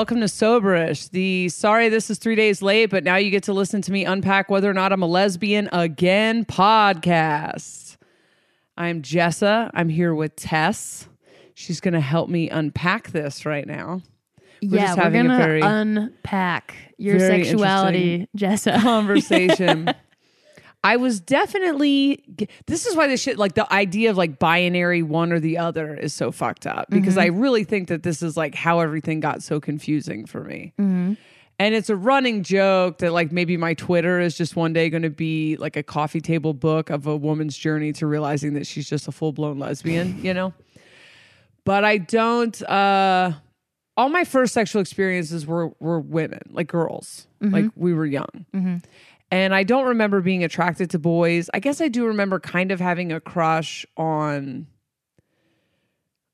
Welcome to Soberish, the sorry this is three days late, but now you get to listen to me unpack whether or not I'm a lesbian again podcast. I'm Jessa. I'm here with Tess. She's going to help me unpack this right now. We're yeah, just we're gonna very- unpack your sexuality, Jessa. Conversation. I was definitely. This is why this shit, like the idea of like binary one or the other, is so fucked up because mm-hmm. I really think that this is like how everything got so confusing for me. Mm-hmm. And it's a running joke that like maybe my Twitter is just one day going to be like a coffee table book of a woman's journey to realizing that she's just a full blown lesbian, you know? But I don't uh all my first sexual experiences were were women, like girls. Like mm-hmm. we were young. And I don't remember being attracted to boys. I guess I do remember kind of having a crush on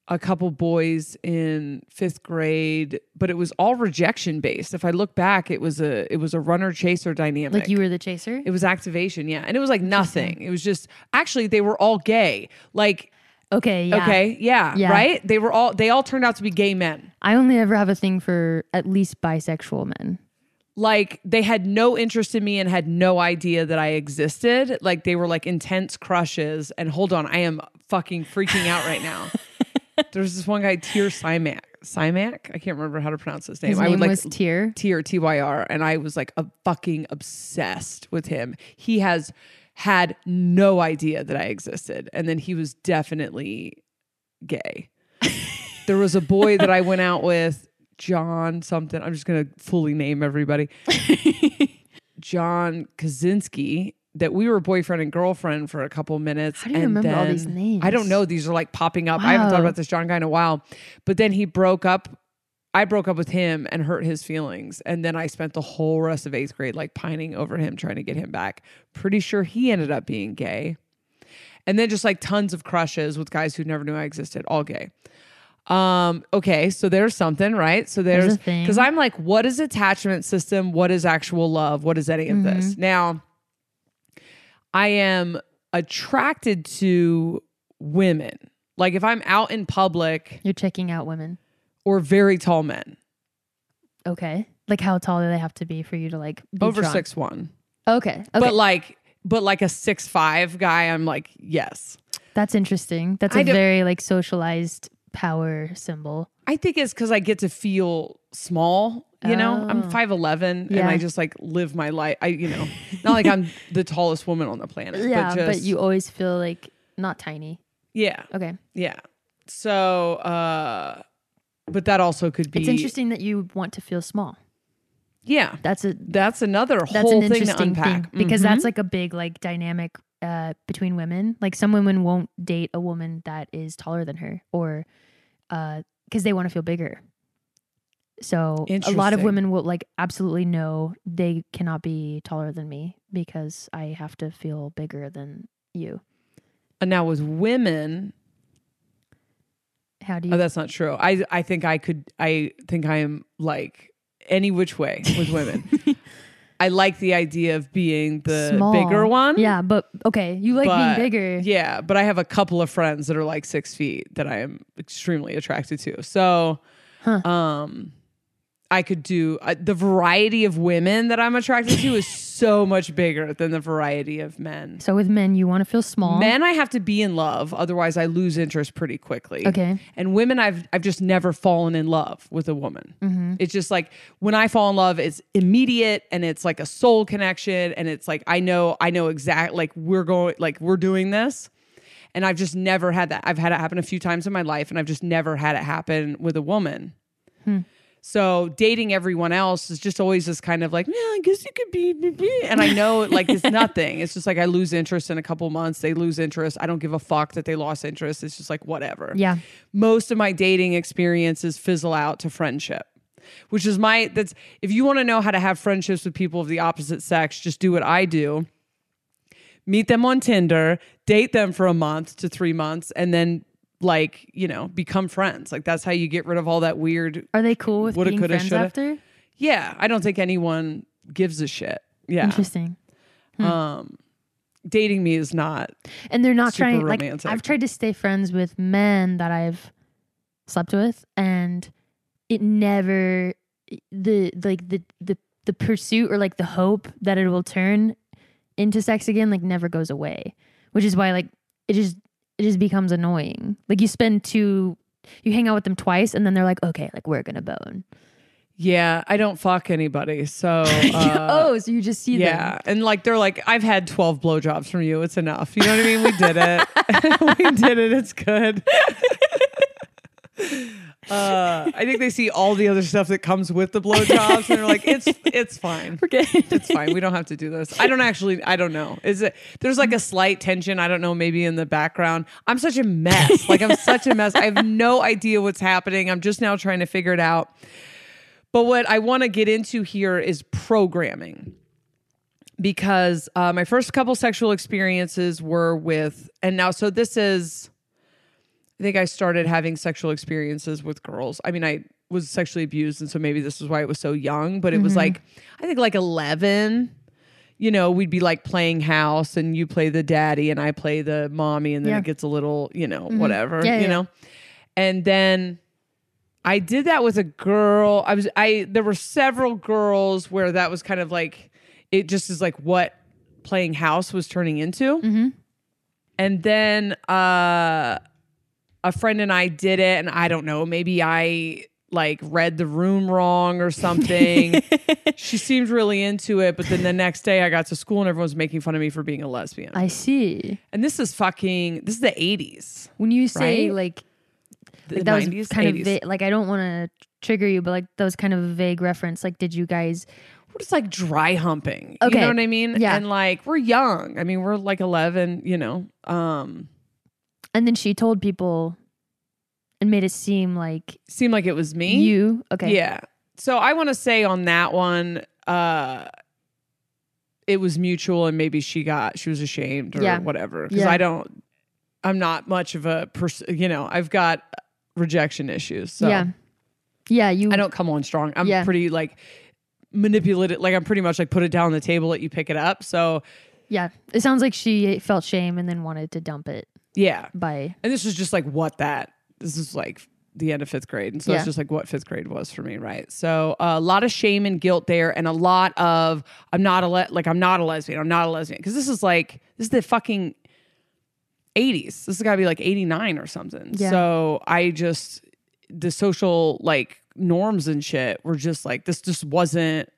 a couple boys in fifth grade, but it was all rejection based. If I look back, it was a it was a runner chaser dynamic. like you were the chaser. it was activation, yeah. And it was like nothing. It was just actually they were all gay. Like okay, yeah. okay, yeah, Yeah. right? They were all they all turned out to be gay men. I only ever have a thing for at least bisexual men. Like they had no interest in me and had no idea that I existed. Like they were like intense crushes. And hold on, I am fucking freaking out right now. There's this one guy, Tyr Simak. Simak? I can't remember how to pronounce his name. His I name would like was Tyr. Tyr T Y R, and I was like a fucking obsessed with him. He has had no idea that I existed, and then he was definitely gay. there was a boy that I went out with, John something. I'm just gonna fully name everybody. John Kaczynski. That we were boyfriend and girlfriend for a couple minutes. How do you and remember all these names? I don't know. These are like popping up. I haven't thought about this John guy in a while. But then he broke up I broke up with him and hurt his feelings. And then I spent the whole rest of eighth grade like pining over him, trying to get him back. Pretty sure he ended up being gay. And then just like tons of crushes with guys who never knew I existed, all gay. Um, okay, so there's something, right? So There's there's a thing. because I'm like, what is attachment system? What is actual love? What is any of Mm-hmm. this? Now, I am attracted to women. Like if I'm out in public You're checking out women. or very tall men, Okay. Like how tall do they have to be for you to like be over drawn? six one. Okay. Okay. But like, but like a six five guy, I'm like, yes. That's interesting. That's I a very like socialized power symbol. I think it's because I get to feel small. You know, I'm Oh. five eleven, and I just like live my life. I, you know, not like I'm the tallest woman on the planet. Yeah, but, but, you always feel like not tiny. yeah, Okay. yeah. So, uh, but that also could be It's interesting that you want to feel small. Yeah, That's a that's another that's whole an thing to interesting unpack thing because Mhm. that's like a big like dynamic uh between women. Like some women won't date a woman that is taller than her or uh because they want to feel bigger. So a lot of women will like absolutely know they cannot be taller than me because I have to feel bigger than you. And now with women, How do you oh, that's not true. I I think I could. I think I am like any which way with women. I like the idea of being the Small. bigger one. Yeah, but okay, you like but- being bigger. Yeah, but I have a couple of friends that are like six feet that I am extremely attracted to. So, Huh. um, I could do uh, the variety of women that I'm attracted to is so much bigger than the variety of men. So with men, you want to feel small. Men, I have to be in love, otherwise I lose interest pretty quickly. Okay. And women, I've I've just never fallen in love with a woman. Mm-hmm. It's just like when I fall in love, it's immediate and it's like a soul connection, and it's like I know I know exact like we're going like we're doing this. And I've just never had that. I've had it happen a few times in my life, and I've just never had it happen with a woman. Hmm. So dating everyone else is just always this kind of like, yeah, I guess you could be, be- be." and I know like it's nothing. It's just like I lose interest in a couple months. They lose interest. I don't give a fuck that they lost interest. It's just like whatever. Yeah. Most of my dating experiences fizzle out to friendship, which is my that's if you want to know how to have friendships with people of the opposite sex, just do what I do. Meet them on Tinder, date them for a month to three months, and then like you know become friends. Like that's how you get rid of all that weird Are they cool with being coulda, friends shoulda. after? yeah, I don't think anyone gives a shit. Yeah. Interesting. Um dating me is not And they're not trying like. I've tried to stay friends with men that I've slept with and it never the like the the the pursuit or like the hope that it will turn into sex again like never goes away which is why like it just it just becomes annoying like you spend two you hang out with them twice and then they're like okay like we're gonna bone Yeah, I don't fuck anybody. So uh, oh so you just see them yeah, and like they're like, I've had twelve blowjobs from you. It's enough. You know what I mean? We did it. we did it. It's good. Uh, I think they see all the other stuff that comes with the blowjobs, and they're like, "It's it's fine, okay it's fine. We don't have to do this." I don't actually, I don't know. Is it? There's like a slight tension. I don't know. Maybe in the background. I'm such a mess. Like I'm such a mess. I have no idea what's happening. I'm just now trying to figure it out. But what I want to get into here is programming. Because uh, my first couple sexual experiences were with, and now, so this is, I think I started having sexual experiences with girls. I mean, I was sexually abused, and so maybe this is why it was so young, but it was like, I think like 11. You know, we'd be like playing house, and you play the daddy, and I play the mommy, and then Yeah. it gets a little, you know, whatever, Yeah, you yeah. know. And then I did that with a girl. I was I there were several girls where that was kind of like it just is like what playing house was turning into. Mm-hmm. And then uh a friend and I did it and I don't know, maybe I like read the room wrong or something. she seemed really into it, but then the next day I got to school and everyone was making fun of me for being a lesbian. i see and this is fucking this is the 80s. when you say Right? like that 90s, was kind 80s. of va- like I don't want to trigger you, but like that was kind of a vague reference. Like, did you guys? we're just like dry humping. You Okay. know what I mean? Yeah. And like we're young. I mean, we're like 11, you know. Um And then she told people and made it seem like seemed like it was me. you. Okay. Yeah. So I want to say on that one uh it was mutual and maybe she got she was ashamed or Yeah. whatever cuz Yeah. I don't I'm not much of a person, you know, I've got rejection issues. So Yeah. Yeah. You. I don't come on strong. I'm Yeah. pretty like manipulative like I'm pretty much like put it down on the table let you pick it up. So Yeah. It sounds like she felt shame and then wanted to dump it yeah. by. And this was just like what that this is like the end of fifth grade. And so Yeah. it's just like what fifth grade was for me, right? So uh, a lot of shame and guilt there, and a lot of I'm not a le- like I'm not a lesbian. I'm not a lesbian because this is like this is the fucking 80s. This has got to be like 89 or something. Yeah. So I just the social like norms and shit were just like this just wasn't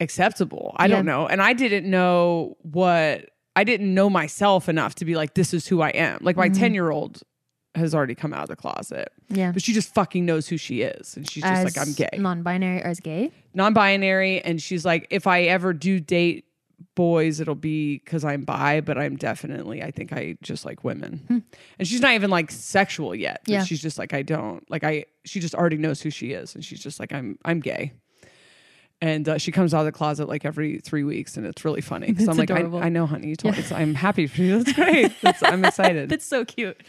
acceptable. I don't know. And I didn't know what I didn't know myself enough to be like this is who I am. Like my Mm-hmm. 10 year old has already come out of the closet. Yeah. But she just fucking knows who she is. And she's just like, I'm gay. Non-binary or as gay. Non binary. And she's like, if I ever do date boys, it'll be because I'm bi, but I'm definitely, I think I just like women. And she's not even like sexual yet. but Hmm. Yeah. She's just like, I don't like, I, she just already knows who she is. And she's just like, I'm, I'm gay. And uh, she comes out of the closet like every three weeks, and it's really funny. So I'm like, I. I know, honey. You told it's, I'm happy for you. That's great. That's, I'm excited. That's so cute.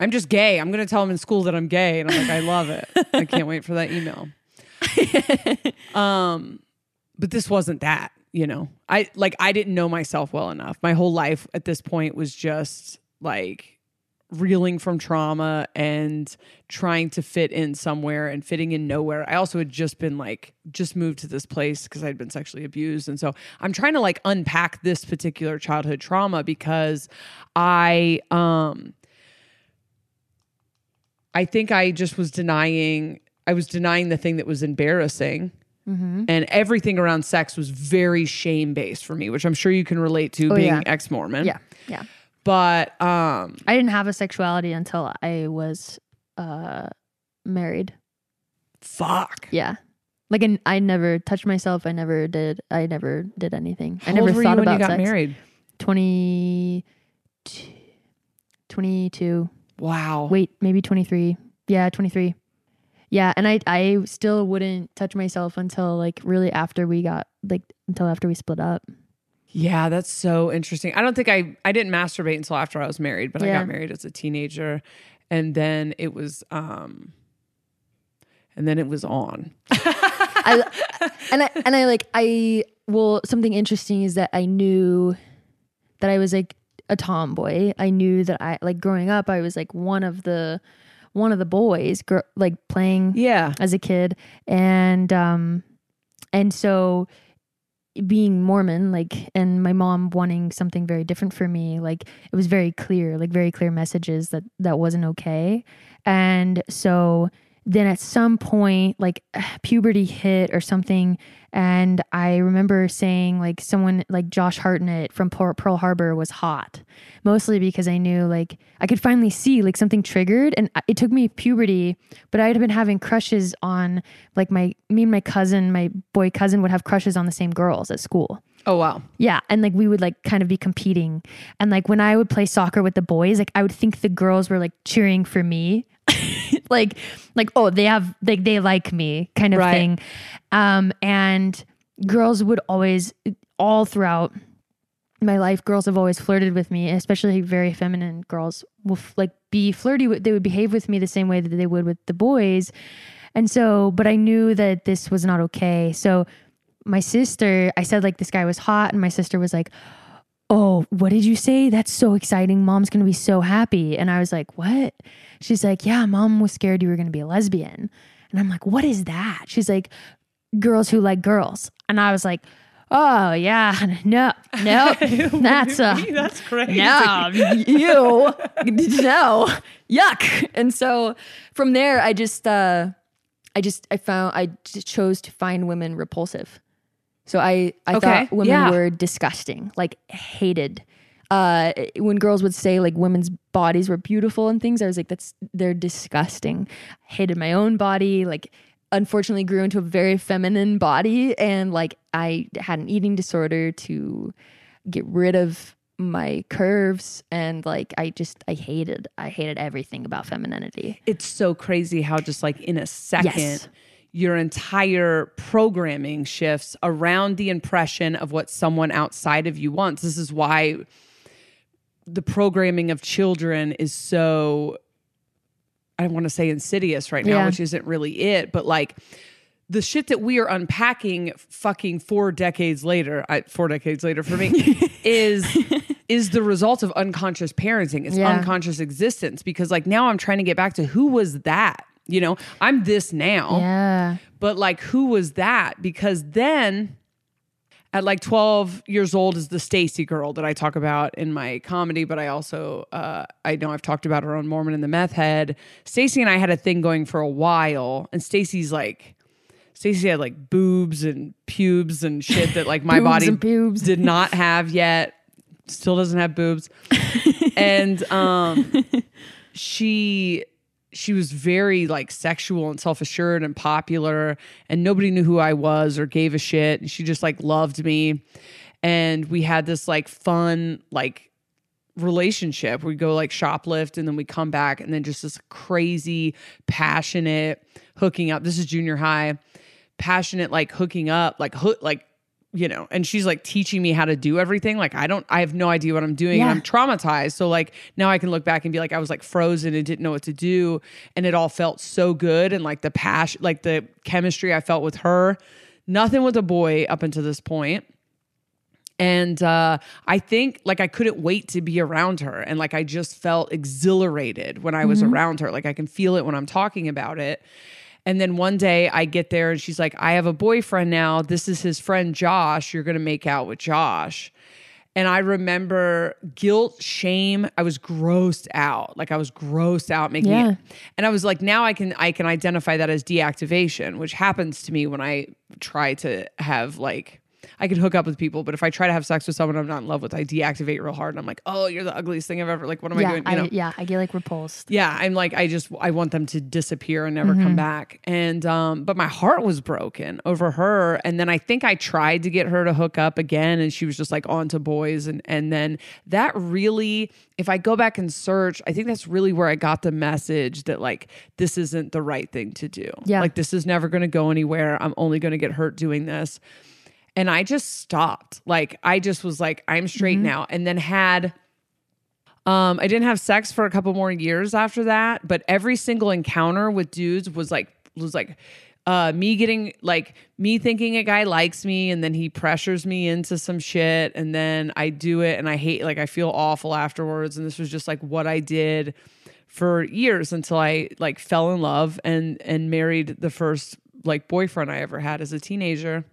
I'm just gay. I'm going to tell them in school that I'm gay. And I'm like, I love it. I can't wait for that email. um, but this wasn't that, you know, I like, I didn't know myself well enough. My whole life at this point was just like reeling from trauma and trying to fit in somewhere and fitting in nowhere. I also had just been like, just moved to this place because I'd been sexually abused. And so I'm trying to like unpack this particular childhood trauma because I, um, I think I just was denying I was denying the thing that was embarrassing. Mm-hmm. And everything around sex was very shame based for me, which I'm sure you can relate to Oh, being yeah. ex Mormon. Yeah. Yeah. But um I didn't have a sexuality until I was uh married. fuck. Yeah. Like I never touched myself. I never did. I never did anything. How I never old were thought you when about you got sex. married? 20, 22. Wow. Wait, maybe 23. Yeah, 23. Yeah, and I I still wouldn't touch myself until like really after we got like until after we split up. Yeah, that's so interesting. I don't think I I didn't masturbate until after I was married, but I got married as a teenager and then it was um and then it was on. I and I and I like I well something interesting is that I knew that I was like a tomboy. I knew that I like growing up I was like one of the one of the boys, gr- like playing Yeah. as a kid, and um, and so being Mormon, like, and my mom wanting something very different for me, like, it was very clear, like, very clear messages that that wasn't okay, and so then at some point, like, puberty hit or something, and I remember saying like someone like Josh Hartnett from Pearl Pearl Harbor was hot, mostly because I knew like I could finally see like something triggered, and it took me puberty, but I had been having crushes on like my me and my cousin, my boy cousin would have crushes on the same girls at school. Oh wow. Yeah, and like we would like kind of be competing, and like when I would play soccer with the boys, like I would think the girls were like cheering for me, like like oh they have like they like me kind of Right. thing, um and girls would always all throughout my life girls have always flirted with me especially very feminine girls will f- like be flirty with, they would behave with me the same way that they would with the boys. And so but i knew that this was not okay. So my sister i said like this guy was hot and my sister was like oh what did you say? That's so exciting. Mom's gonna be so happy. And i was like what? She's like yeah mom was scared you were gonna be a lesbian. And i'm like what is that? She's like girls who like girls. And i was like oh yeah no no that's uh That's crazy. no, you, no, yuck. And so from there, I just, uh, I just, I found, I just chose to find women repulsive. So I, I Okay, thought women yeah. were disgusting, like hated. Uh, when girls would say like women's bodies were beautiful and things, I was like, that's they're disgusting. hated my own body. Like, unfortunately, grew into a very feminine body, and like I had an eating disorder to get rid of my curves and like I just I hated I hated everything about femininity. It's so crazy how just like in a second Yes. Your entire programming shifts around the impression of what someone outside of you wants. This is why the programming of children is so I don't want to say insidious right now, Yeah. which isn't really it, but like the shit that we are unpacking fucking four decades later, I, four decades later for me, is is the result of unconscious parenting. It's Yeah. unconscious existence because like now I'm trying to get back to who was that? You know, I'm this now, Yeah. but like who was that? Because then at like 12 years old is the Stacy girl that I talk about in my comedy, but I also uh, I know I've talked about her on Mormon and the Meth Head. Stacy and I had a thing going for a while, and Stacy's like Stacy had like boobs and pubes and shit that like my body and pubes. did not have yet. Still doesn't have boobs. and um she she was very like sexual and self-assured and popular and nobody knew who I was or gave a shit and she just like loved me. And we had this like fun like relationship. We'd go like shoplift and then we'd come back and then just this crazy passionate hooking up. This is junior high. Passionate like hooking up like hook like you know and she's like teaching me how to do everything like i don't i have no idea what i'm doing and Yeah. i'm traumatized so like now i can look back and be like i was like frozen and didn't know what to do and it all felt so good and like the passion like the chemistry i felt with her nothing with a boy up until this point. point and uh, I think like I couldn't wait to be around her, and like I just felt exhilarated when I was around her. Like I can feel it when I'm talking about it. And then one day I get there and she's like, I have a boyfriend now. This is his friend Josh. You're going to make out with Josh. And I remember guilt, shame. I was grossed out. Like I was grossed out making Yeah. it. And I was like, now I can I can identify that as deactivation, which happens to me when I try to have like I can hook up with people, but if I try to have sex with someone I'm not in love with, I deactivate real hard. And I'm like, oh, you're the ugliest thing I've ever like, what am I doing? I, You know? yeah, I get like repulsed. yeah i'm like i just i want them to disappear and never Mm-hmm. come back and um but my heart was broken over her and then i think i tried to get her to hook up again and she was just like on to boys and and then that really if i go back and search i think that's really where i got the message that like this isn't the right thing to do Yeah. like this is never going to go anywhere i'm only going to get hurt doing this and i just stopped like i just was like i'm straight Mm-hmm. now and then had um, I didn't have sex for a couple more years after that, but every single encounter with dudes was like was like uh me getting like me thinking a guy likes me and then he pressures me into some shit and then I do it and I hate like I feel awful afterwards and this was just like what I did for years until I like fell in love and and married the first like boyfriend I ever had as a teenager.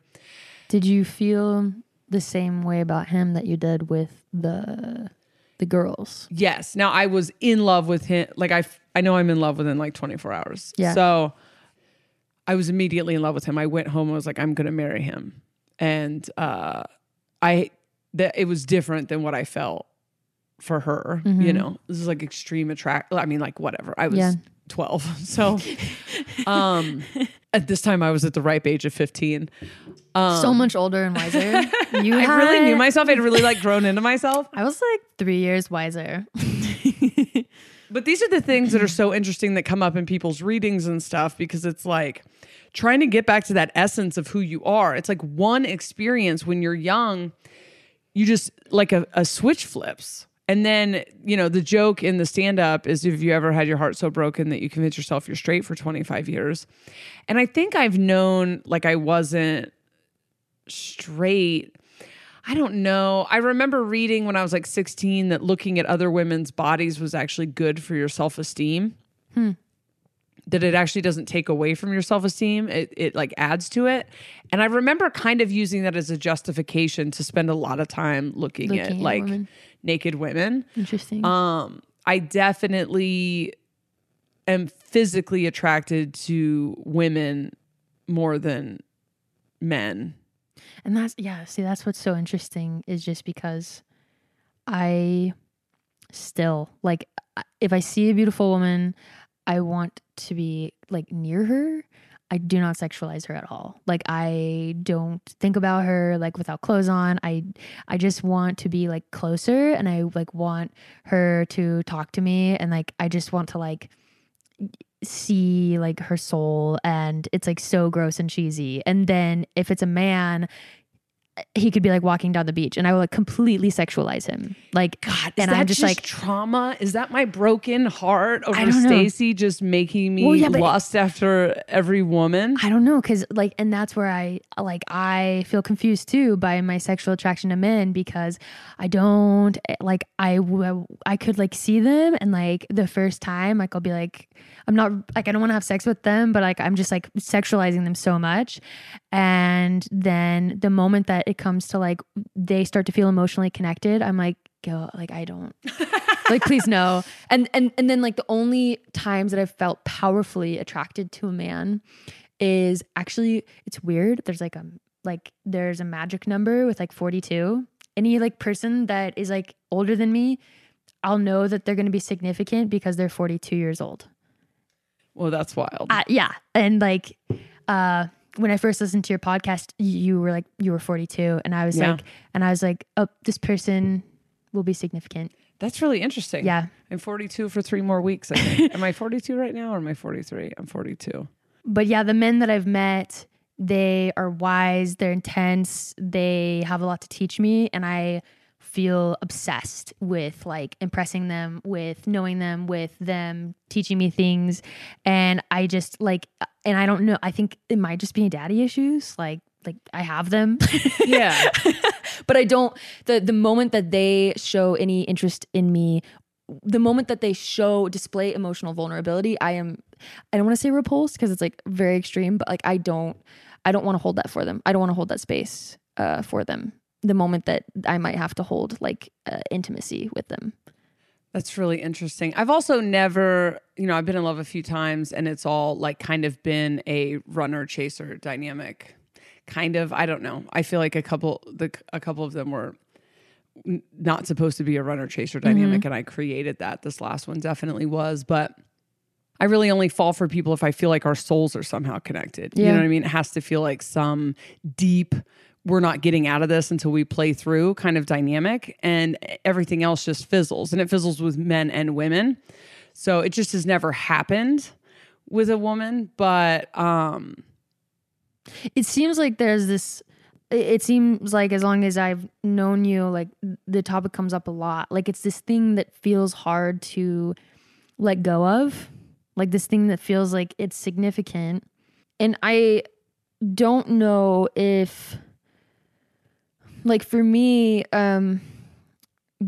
Did you feel the same way about him that you did with the the girls? Yes. Now I was in love with him. Like I I know I'm in love within like 24 hours. Yeah. So I was immediately in love with him. I went home and was like, I'm going to marry him. And uh, I, that it was different than what I felt for her. You know, this is like extreme attract. I mean, like whatever. I was Yeah. 12. So, um, at this time I was at the ripe age of 15. so much older and wiser. You I really knew myself. I'd really like grown into myself. I was like three years wiser. But these are the things that are so interesting that come up in people's readings and stuff because it's like trying to get back to that essence of who you are. It's like one experience when you're young, you just like a, a switch flips. And then, you know, the joke in the stand up is if you ever had your heart so broken that you convince yourself you're straight for 25 years. And I think I've known like I wasn't straight. I don't know. I remember reading when I was like 16 that looking at other women's bodies was actually good for your self esteem. Hmm. That it actually doesn't take away from your self esteem. It, it like adds to it. And I remember kind of using that as a justification to spend a lot of time looking, Looking at at like women. Naked women. Interesting. Um, I definitely am physically attracted to women more than men. And that's yeah, see that's what's so interesting is just because I still like if I see a beautiful woman, I want to be like near her. I do not sexualize her at all. Like I don't think about her like without clothes on. I I just want to be like closer and I like want her to talk to me and like I just want to like see like her soul and it's like so gross and cheesy. And then if it's a man, he could be like walking down the beach and I will like completely sexualize him. Like God, and I'm just, like trauma? Is that my broken heart over. Stacy just making me Well, yeah, lust after every woman? I don't know cuz like and that's where I like I feel confused too by my sexual attraction to men because I don't eh, like I w- I could like see them and like the first time like I'll be like I'm not like I don't want to have sex with them but like I'm just like sexualizing them so much. And then the moment that it comes to like they start to feel emotionally connected I'm like go like I don't like please no. And and and then like the only times that I've felt powerfully attracted to a man is actually it's weird there's like a like there's a magic number with like 42 any like person that is like older than me I'll know that they're going to be significant because they're 42 years old well, that's wild. uh, yeah and like uh when I first listened to your podcast you were like you were 42 and I was Yeah. like and I was like oh this person will be significant that's really interesting. yeah I'm 42 for three more weeks. I think. am I 42 right now or am I 43? I'm 42. but yeah, the men that I've met, they are wise, they're intense, they have a lot to teach me, and I feel obsessed with like impressing them, with knowing them, with them teaching me things. And I just like, and I don't know, I think it might just be daddy issues. Like, like I have them. Yeah. but I don't the the moment that they show any interest in me the moment that they show display emotional vulnerability I am I don't want to say repulsed because it's like very extreme but like I don't I don't want to hold that for them I don't want to hold that space uh for them the moment that I might have to hold like uh, intimacy with them That's really interesting. I've also never, you know, I've been in love a few times and it's all like kind of been a runner chaser dynamic. Kind of, I don't know. I feel like a couple the a couple of them were n- not supposed to be a runner chaser dynamic and I created that. This last one definitely was, but I really only fall for people if I feel like our souls are somehow connected. You know what I mean? It has to feel like some deep we're not getting out of this until we play through kind of dynamic and everything else just fizzles and it fizzles with men and women. So it just has never happened with a woman, but um it seems like there's this it- seems like as long as I've known you, like the topic comes up a lot. Like it's this thing that feels hard to let go of, like this thing that feels like it's significant. And I don't know if, like for me, um,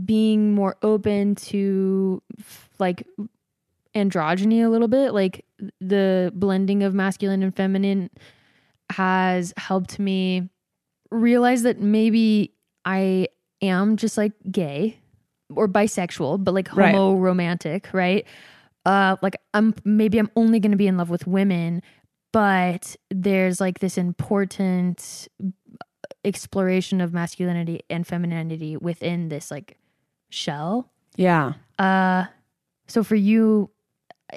being more open to f- like androgyny a little bit. Like the blending of masculine and feminine has helped me realize that maybe I am just like gay or bisexual, but like homo romantic, right? Uh, like I'm maybe I'm only going to be in love with women, but there's like this important exploration of masculinity and femininity within this like shell. Yeah. Uh, so for you,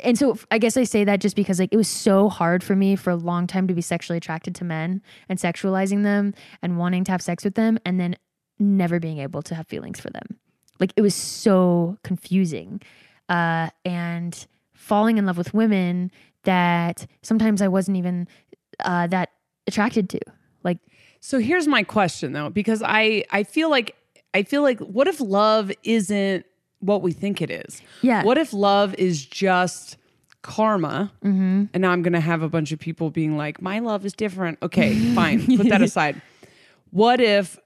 and so I guess I say that just because like it was so hard for me for a long time to be sexually attracted to men and sexualizing them and wanting to have sex with them and then never being able to have feelings for them. Like it was so confusing. Uh, and falling in love with women that sometimes I wasn't even uh, that attracted to. So here's my question though, because I I feel like I feel like what if love isn't what we think it is? yeah. What if love is just karma? Mm-hmm. And now I'm going to have a bunch of people being like, my love is different. Okay, fine. Put that aside. What if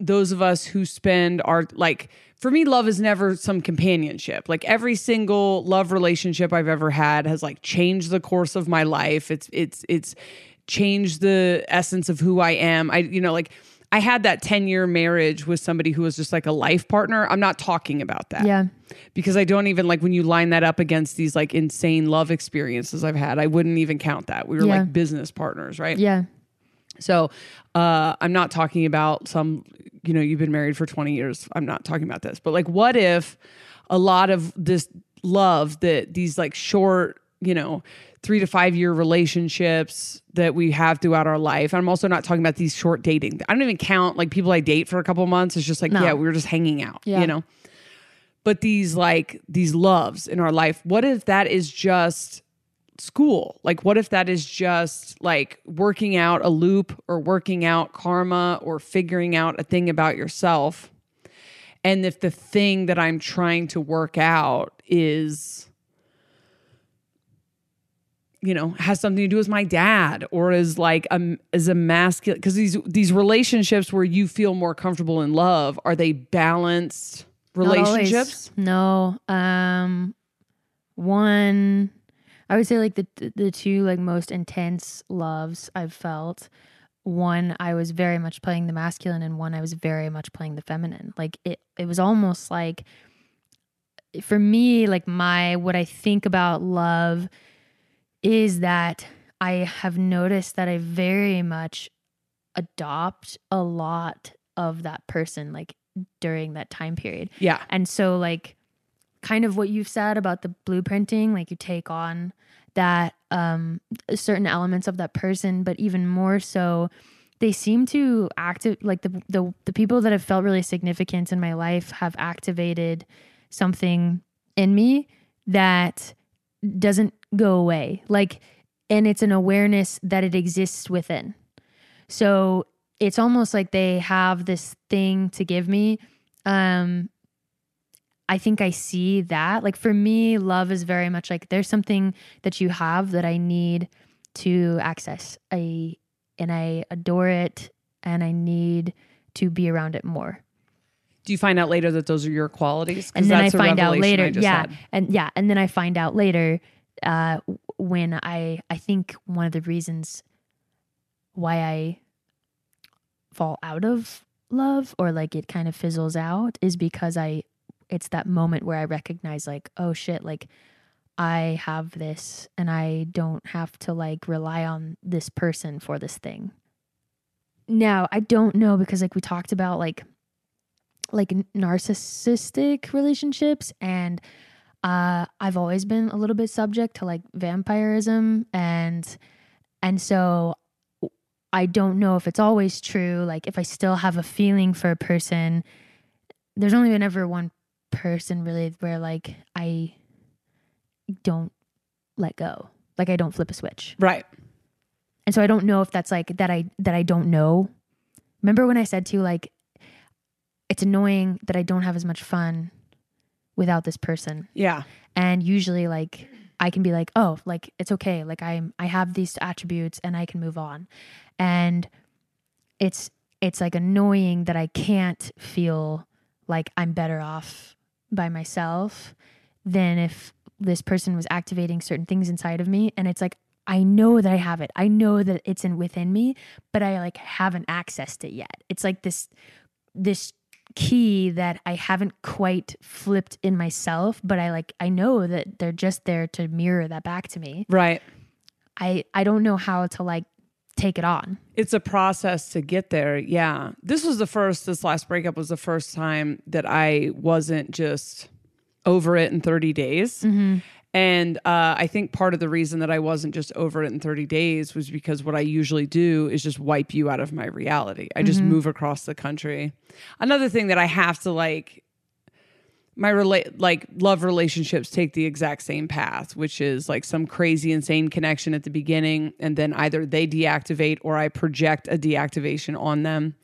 those of us who spend our, like, for me, love is never some companionship. Like every single love relationship I've ever had has like changed the course of my life. It's, it's, it's changed the essence of who I am. I, you know, like, I had that 10 year marriage with somebody who was just like a life partner. I'm not talking about that Yeah. because I don't even like when you line that up against these like insane love experiences I've had. I wouldn't even count that. We were Yeah. like business partners, right? Yeah. So uh, I'm not talking about some, you know, you've been married for 20 years. I'm not talking about this. But like, what if a lot of this love that these like short, you know, three to five year relationships that we have throughout our life. I'm also not talking about these short dating. I don't even count like people I date for a couple months. It's just like, No. yeah, we were just hanging out, Yeah. you know? But these like these loves in our life, what if that is just school? Like, what if that is just like working out a loop or working out karma or figuring out a thing about yourself? And if the thing that I'm trying to work out is, you know, has something to do with my dad or is like a is a masculine because these these relationships where you feel more comfortable in love are they balanced relationships? No. Um one I would say like the the two like most intense loves I've felt. One I was very much playing the masculine and one I was very much playing the feminine. Like it it was almost like for me like my what I think about love is that I have noticed that I very much adopt a lot of that person like during that time period. Yeah. And so, like, kind of what you've said about the blueprinting, like, you take on that um, certain elements of that person, but even more so, they seem to active like the, the the people that have felt really significant in my life have activated something in me that doesn't go away. Like, and it's an awareness that it exists within. So it's almost like they have this thing to give me. Um, I think I see that. Like for me, love is very much like there's something that you have that I need to access. I and I adore it and I need to be around it more. Do you find out later that those are your qualities? And then I find out later, yeah. had. And yeah, and then I find out later uh when I I think one of the reasons why I fall out of love or like it kind of fizzles out is because I it's that moment where I recognize like oh shit like I have this and I don't have to like rely on this person for this thing. Now, I don't know because like we talked about like like narcissistic relationships and uh I've always been a little bit subject to like vampirism and and so I don't know if it's always true like if I still have a feeling for a person there's only been ever one person really where like I don't let go like I don't flip a switch Right. and so I don't know if that's like that I that I don't know. Remember when I said to you like it's annoying that I don't have as much fun without this person. Yeah. And usually like I can be like, "Oh, like it's okay. Like I'm I have these attributes and I can move on." And it's it's like annoying that I can't feel like I'm better off by myself than if this person was activating certain things inside of me and it's like I know that I have it. I know that it's in within me, but I like haven't accessed it yet. It's like this this key that I haven't quite flipped in myself, but I like I know that they're just there to mirror that back to me. Right. I I don't know how to like take it on. It's a process to get there. Yeah. This was the first, this last breakup was the first time that I wasn't just over it in 30 days. Mm-hmm. And uh, I think part of the reason that I wasn't just over it in 30 days was because what I usually do is just wipe you out of my reality. I just move across the country. Another thing that I have to like, my relate like love relationships take the exact same path, which is like some crazy insane connection at the beginning, and then either they deactivate or I project a deactivation on them,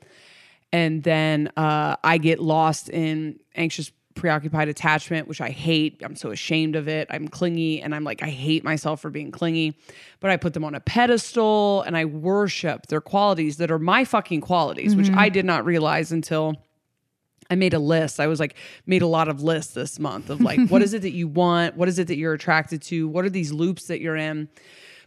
and then uh, I get lost in anxious preoccupied attachment, which I hate. I'm so ashamed of it. I'm clingy, and I'm like I hate myself for being clingy, but I put them on a pedestal and I worship their qualities that are my fucking qualities, which I mm-hmm. did not realize until. I made a list. I was like, made a lot of lists this month of like, what is it that you want? What is it that you're attracted to? What are these loops that you're in?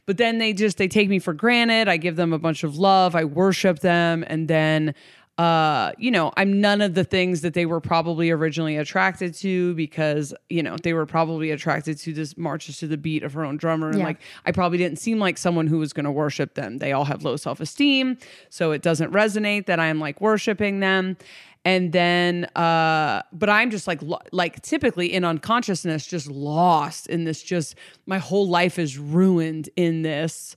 But then they just they take me for granted. I give them a bunch of love. I worship them, and then uh, you know, I'm none of the things that they were probably originally attracted to because, you know, they were probably attracted to this marches to the beat of her own drummer. And Yeah. like, I probably didn't seem like someone who was going to worship them. They all have low self esteem. So it doesn't resonate that I'm like worshiping them. And then, uh, but I'm just like, lo- like typically in unconsciousness, just lost in this, just my whole life is ruined in this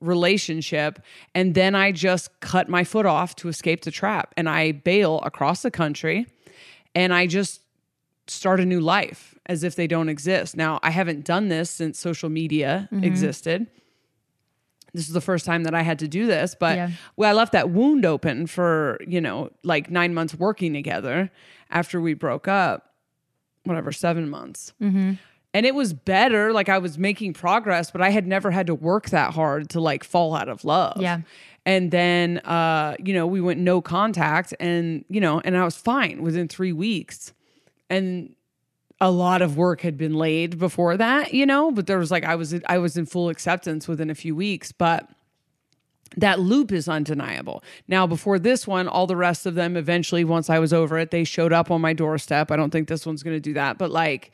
relationship and then I just cut my foot off to escape the trap and I bail across the country and I just start a new life as if they don't exist. Now, I haven't done this since social media mm-hmm. existed. This is the first time that I had to do this, but Yeah. well, I left that wound open for, you know, like 9 months working together after we broke up. Whatever, 7 months mm-hmm. And it was better like i was making progress but i had never had to work that hard to like fall out of love Yeah. and then uh you know we went no contact and you know and i was fine within three weeks and a lot of work had been laid before that you know but there was like i was i was in full acceptance within a few weeks but that loop is undeniable. Now, before this one, all the rest of them eventually, once I was over it, they showed up on my doorstep. I don't think this one's going to do that, but like,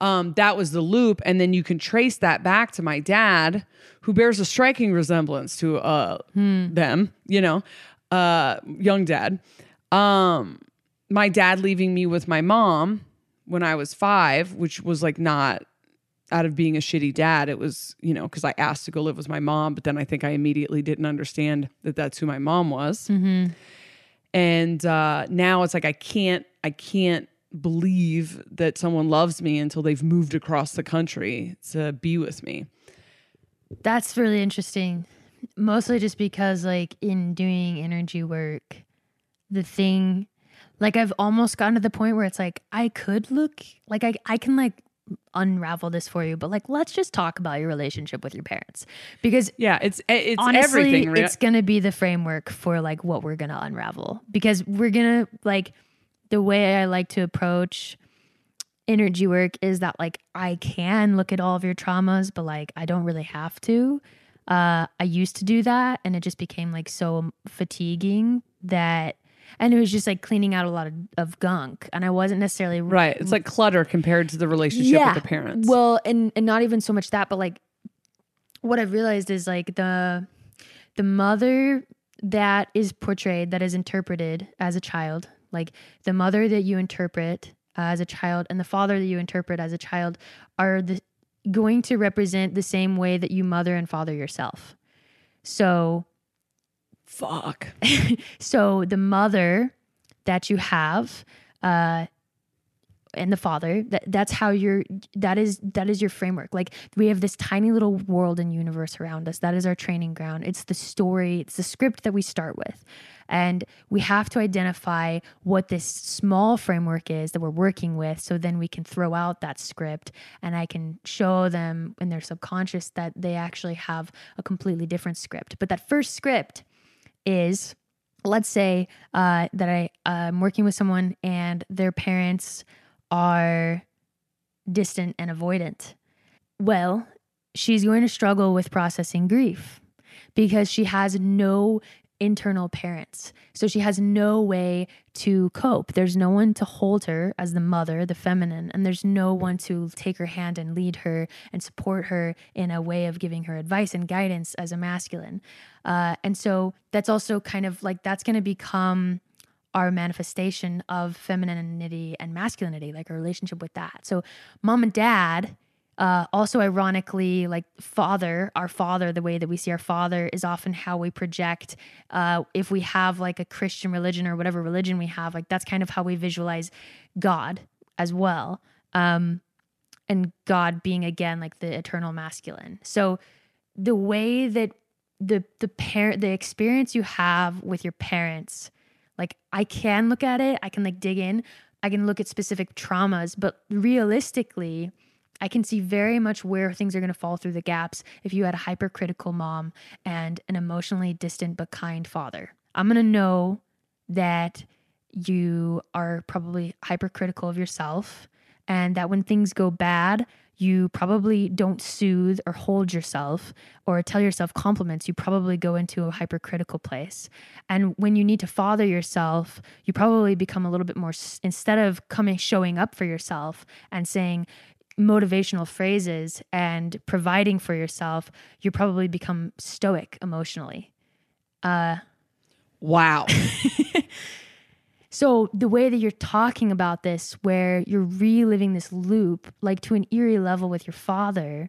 um, that was the loop. And then you can trace that back to my dad, who bears a striking resemblance to uh, them, you know, uh, young dad. Um, my dad leaving me with my mom when I was five, which was like not out of being a shitty dad. It was, you know, because I asked to go live with my mom, but then I think I immediately didn't understand that that's who my mom was. And uh, now it's like I can't, I can't believe that someone loves me until they've moved across the country to be with me. That's really interesting. Mostly just because, like, in doing energy work, the thing, like, I've almost gotten to the point where it's like, I could look, like, I, I can, like, unravel this for you, but, like, let's just talk about your relationship with your parents. Because Yeah, it's eh, it's honestly, everything. it's gonna be the framework for like what we're gonna unravel because we're gonna like the way I like to approach energy work is that like I can look at all of your traumas, but like I don't really have to. Uh, I used to do that, and it just became like so fatiguing that, and it was just like cleaning out a lot of, of gunk, and I wasn't necessarily right. It's like clutter compared to the relationship with the parents. well, and and not even so much that, but like what I've realized is like the the mother that is portrayed, that is interpreted as a child, like the mother that you interpret uh, as a child and the father that you interpret as a child are the going to represent the same way that you mother and father yourself. So fuck. so the mother that you have uh and the father that that's how you're that is that is your framework. Like we have this tiny little world and universe around us. That is our training ground. It's the story it's the script that we start with. And we have to identify what this small framework is that we're working with so then we can throw out that script and i can show them in their subconscious that they actually have a completely different script. But that first script is let's say uh, that I, I'm working with someone and their parents are distant and avoidant. Well, she's going to struggle with processing grief because she has no internal parents. So she has no way to cope. There's no one to hold her as the mother, the feminine, and there's no one to take her hand and lead her and support her in a way of giving her advice and guidance as a masculine. Uh, and so that's also kind of like that's going to become our manifestation of femininity and masculinity, like a relationship with that. So, mom and dad uh, also, ironically, like father, our father, the way that we see our father is often how we project. Uh, if we have like a Christian religion or whatever religion we have, like that's kind of how we visualize God as well. Um, and God being again like the eternal masculine. So the way that the the parent the experience you have with your parents, like I can look at it, I can like dig in, I can look at specific traumas, but realistically I can see very much where things are going to fall through the gaps if you had a hypercritical mom and an emotionally distant but kind father. I'm going to know that you are probably hypercritical of yourself and that when things go bad, you probably don't soothe or hold yourself or tell yourself compliments. You probably go into a hypercritical place. And when you need to father yourself, you probably become a little bit more, instead of coming, showing up for yourself and saying, motivational phrases and providing for yourself, you probably become stoic emotionally. Uh, wow. so the way that you're talking about this, where you're reliving this loop, like to an eerie level with your father,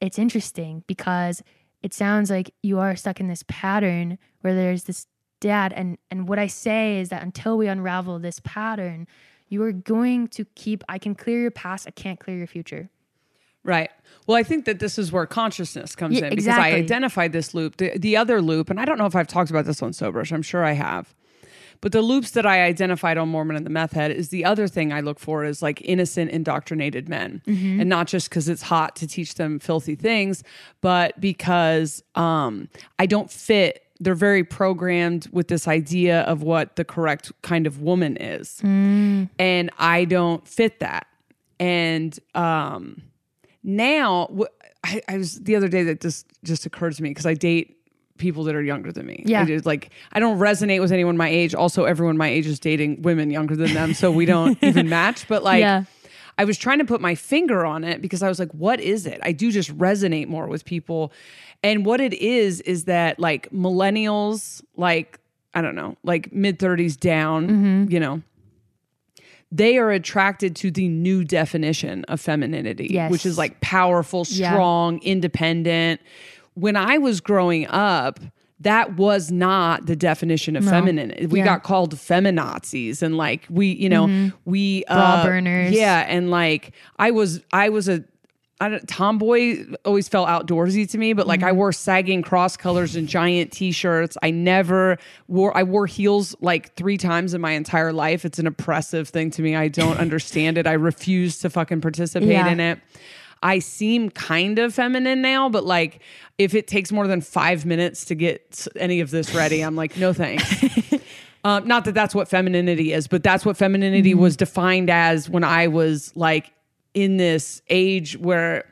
it's interesting because it sounds like you are stuck in this pattern where there's this dad and and what I say is that until we unravel this pattern, you are going to keep, I can clear your past, I can't clear your future. Right. Well, I think that this is where consciousness comes Yeah, in because exactly. I identified this loop. The, the other loop, and I don't know if I've talked about this on Soberish, I'm sure I have. But the loops that I identified on Mormon and the Meth Head is the other thing I look for is like innocent, indoctrinated men. Mm-hmm. And not just because it's hot to teach them filthy things, but because um, I don't fit. They're very programmed with this idea of what the correct kind of woman is. Mm. And I don't fit that. And um, now I, I was the other day that just just occurred to me because I date people that are younger than me. Yeah. Like I don't resonate with anyone my age. Also, everyone my age is dating women younger than them, so we don't even match. But like. Yeah. I was trying to put my finger on it because I was like, what is it? I do just resonate more with people. And what it is, is that like millennials, like, I don't know, like mid 30s down, Mm-hmm. you know, they are attracted to the new definition of femininity, Yes. which is like powerful, Yeah. strong, independent. When I was growing up, that was not the definition of feminine. We Yeah. got called feminazis and like we, you know, we uh, Bra burners. Yeah, and like I was, I was a. I don't, tomboy always felt outdoorsy to me, but like I wore sagging cross colors and giant t-shirts. I never wore I wore heels like three times in my entire life. It's an oppressive thing to me. I don't understand it. I refuse to fucking participate Yeah. in it. I seem kind of feminine now, but like if it takes more than five minutes to get any of this ready, I'm like, no thanks. um, not that that's what femininity is, but that's what femininity Mm-hmm. was defined as when I was like in this age where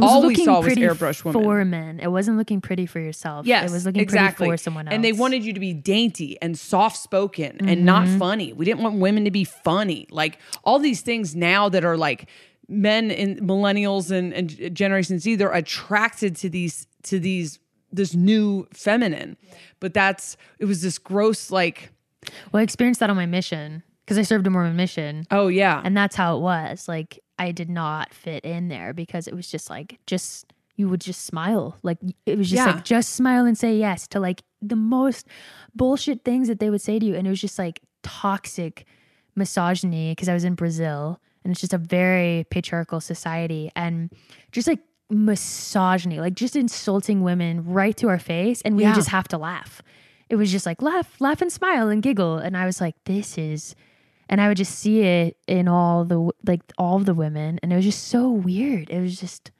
all we looking saw was pretty airbrush women. for men. It wasn't looking pretty for yourself. Yes, it was looking exactly. pretty for someone else. And they wanted you to be dainty and soft spoken and not Mm-hmm. funny. We didn't want women to be funny. Like all these things now that are like men and millennials and, and Generation Z, they're attracted to these to these this new feminine. But that's it was this gross like Well, I experienced that on my mission because I served a Mormon mission, oh yeah. and that's how it was. Like I did not fit in there because it was just like just you would just smile. Like it was just Yeah. like just smile and say yes to like the most bullshit things that they would say to you, and it was just like toxic misogyny because I was in Brazil and it's just a very patriarchal society and just like misogyny, like just insulting women right to our face, and we Yeah. just have to laugh. It was just like laugh, laugh and smile and giggle, and I was like, this is, and I would just see it in all the like all the women, and it was just so weird. It was just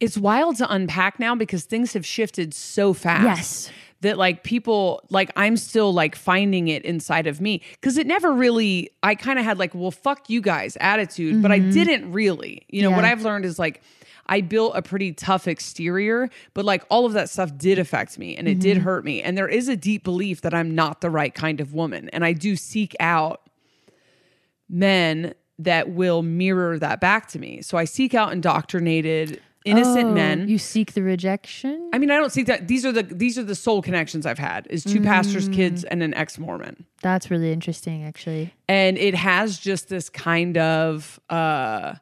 It's wild to unpack now because things have shifted so fast. Yes. That like people like I'm still like finding it inside of me cuz it never really I kind of had like well fuck you guys attitude but I mm-hmm. didn't really. You know what I've learned is like I built a pretty tough exterior, but like all of that stuff did affect me and it did mm-hmm. hurt me. And there is a deep belief that I'm not the right kind of woman. And I do seek out men that will mirror that back to me. So I seek out indoctrinated, innocent Oh, men. You seek the rejection. I mean, I don't seek that. These are the these are the soul connections I've had is two pastors' kids and an ex Mormon. That's really interesting, actually. and it has just this kind of uh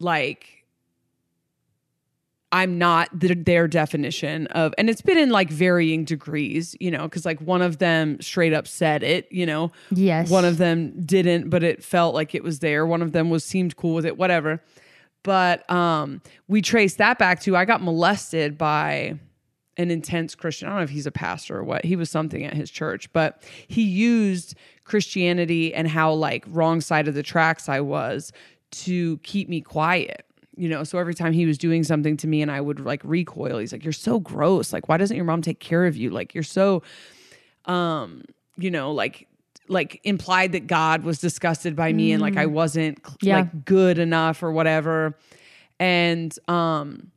like I'm not the, their definition of, and it's been in like varying degrees, you know, because like one of them straight up said it, you know, Yes. one of them didn't, but it felt like it was there. One of them was seemed cool with it, whatever. But um, we traced that back to I got molested by an intense Christian. I don't know if he's a pastor or what. He was something at his church, but he used Christianity and how like wrong side of the tracks I was to keep me quiet. You know, so every time he was doing something to me and I would like recoil, he's like, You're so gross. Like, why doesn't your mom take care of you? Like, you're so um, you know, like like implied that God was disgusted by me and like I wasn't Yeah. like good enough or whatever. And um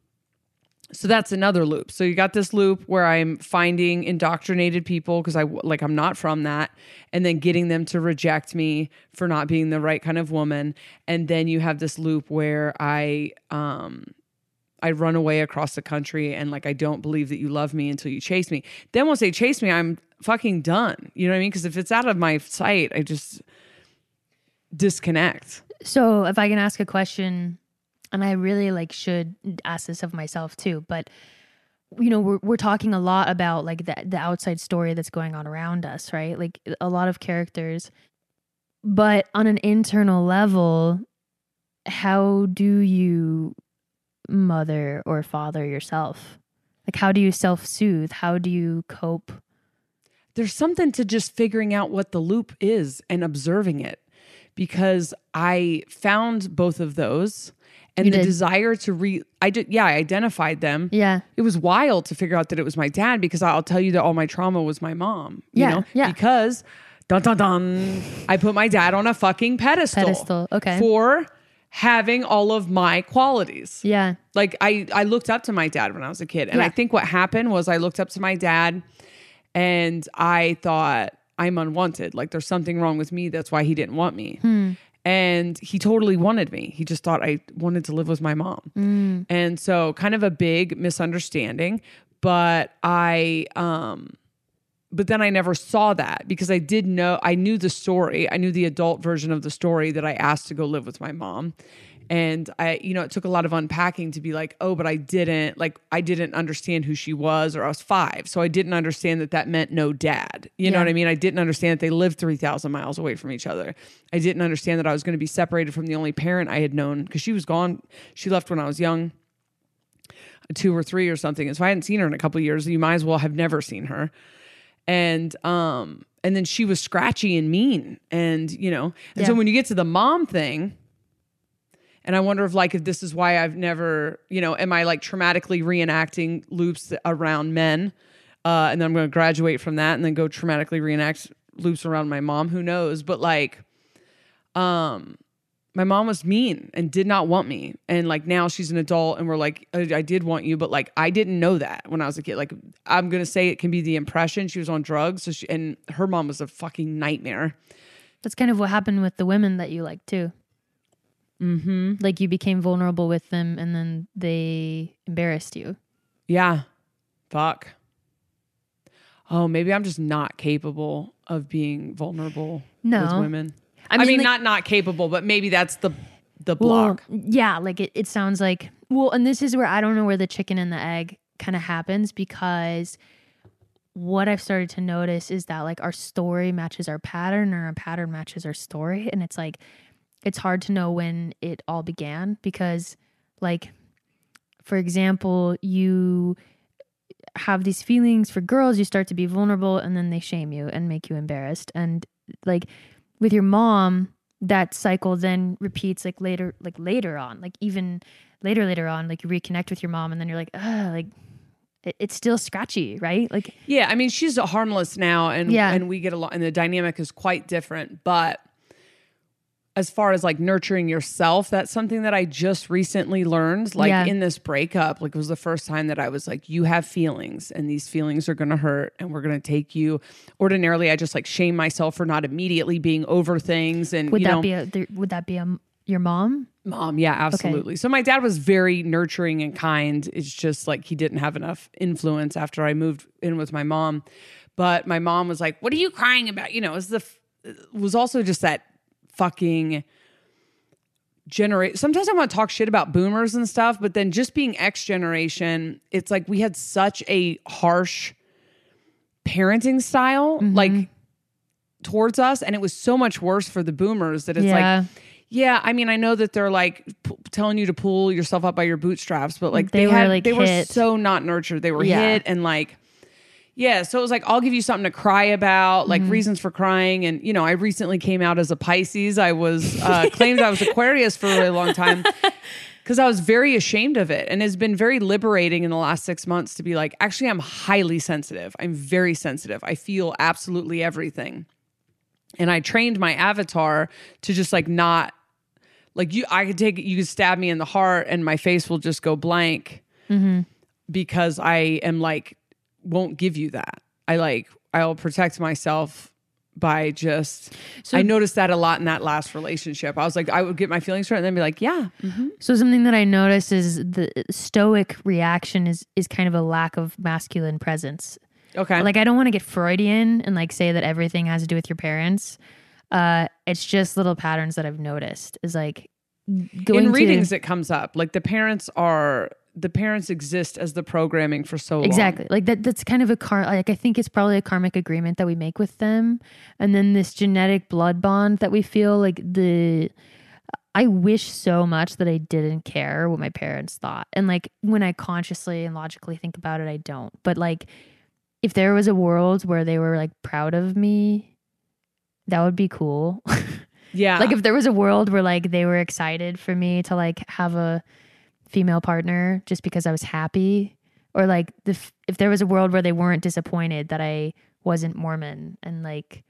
so that's another loop. So you got this loop where I'm finding indoctrinated people because I like I'm not from that and then getting them to reject me for not being the right kind of woman and then you have this loop where I um I run away across the country and like I don't believe that you love me until you chase me. Then once they chase me, I'm fucking done. You know what I mean? Because if it's out of my sight, I just disconnect. So, if I can ask a question, and I really like should ask this of myself too, but you know, we're we're talking a lot about like the the outside story that's going on around us, right? Like a lot of characters. But on an internal level, how do you mother or father yourself? Like how do you self-soothe? How do you cope? There's something to just figuring out what the loop is and observing it because I found both of those and You the did. desire to re I did yeah, I identified them. Yeah. It was wild to figure out that it was my dad because I'll tell you that all my trauma was my mom. You Yeah, know? yeah. Because dun dun dun I put my dad on a fucking pedestal. Pedestal, okay. For having all of my qualities. Yeah. Like I I looked up to my dad when I was a kid. And Yeah. I think what happened was I looked up to my dad and I thought I'm unwanted. Like there's something wrong with me. That's why he didn't want me. Hmm. And he totally wanted me. He just thought I wanted to live with my mom. Hmm. And so kind of a big misunderstanding, but I um but then I never saw that because I did know I knew the story. I knew the adult version of the story that I asked to go live with my mom. And I, you know, it took a lot of unpacking to be like, oh, but I didn't, like, I didn't understand who she was, or I was five. So I didn't understand that that meant no dad. You know what I mean? I didn't understand that they lived 3,000 miles away from each other. I didn't understand that I was going to be separated from the only parent I had known because she was gone. She left when I was young, two or three or something. And so I hadn't seen her in a couple of years. You might as well have never seen her and um and then she was scratchy and mean and you know and so when you get to the mom thing and i wonder if like if this is why i've never you know am i like traumatically reenacting loops around men uh and then i'm going to graduate from that and then go traumatically reenact loops around my mom? Who knows? But like um my mom was mean and did not want me and like now she's an adult and we're like I, I did want you but like i didn't know that when i was a kid like i'm gonna say it can be the impression she was on drugs so she and her mom was a fucking nightmare That's kind of what happened with the women that you like too. Mm-hmm. Like you became vulnerable with them, and then they embarrassed you. yeah fuck oh maybe i'm just not capable of being vulnerable No. with women I i mean, mean, like- not not capable but maybe that's the the Well, block yeah, like it, it sounds like well, and this is where I don't know where the chicken and the egg kind of happens because what I've started to notice is that like our story matches our pattern or our pattern matches our story. And it's like it's hard to know when it all began because like for example, you have these feelings for girls, you start to be vulnerable and then they shame you and make you embarrassed. And like with your mom, that cycle then repeats like later like later on, like even later later on, like you reconnect with your mom and then you're like, ah, like it, it's still scratchy, right? Like Yeah, I mean she's a harmless now, and Yeah. and we get along, and the dynamic is quite different. But as far as like nurturing yourself, that's something that I just recently learned. Like Yeah. in this breakup, like it was the first time that I was like, you have feelings, and these feelings are gonna hurt, and we're gonna take you. Ordinarily, I just like shame myself for not immediately being over things, and would you that know, be a there, would that be a your mom? Mom, yeah, absolutely. So my dad was very nurturing and kind. It's just like he didn't have enough influence after I moved in with my mom. But my mom was like, "What are you crying about?" You know, it was the it was also just that fucking generate. Sometimes I want to talk shit about boomers and stuff, but then just being X generation, it's like we had such a harsh parenting style, mm-hmm. like towards us, and it was so much worse for the boomers that it's Yeah. like. Yeah, I mean, I know that they're like p- telling you to pull yourself up by your bootstraps, but like They they, were, had, like, they were so not nurtured. They were Yeah. hit and like, yeah. So it was like, I'll give you something to cry about, like Mm-hmm. reasons for crying. And you know, I recently came out as a Pisces. I was uh, claimed I was Aquarius for a really long time because I was very ashamed of it, and it's been very liberating in the last six months to be like, actually, I'm highly sensitive. I'm very sensitive. I feel absolutely everything and I trained my avatar to just like not like you I could take you could stab me in the heart and my face will just go blank because I am like won't give you that. I like I'll protect myself by just so, I noticed that a lot in that last relationship. I was like I would get my feelings hurt and then be like, yeah. So something that I notice is the stoic reaction is is kind of a lack of masculine presence. Okay. Like I don't want to get Freudian and like say that everything has to do with your parents. Uh, it's just little patterns that I've noticed. Is like going in to- readings it comes up. Like the parents are the parents exist as the programming for so long. Exactly. Like that that's kind of a car like I think it's probably a karmic agreement that we make with them. And then this genetic blood bond that we feel like the I wish so much that I didn't care what my parents thought. And like when I consciously and logically think about it, I don't. But like if there was a world where they were like proud of me, that would be cool. Yeah. like if there was a world where like they were excited for me to like have a female partner just because I was happy or like the f- if there was a world where they weren't disappointed that I wasn't Mormon and like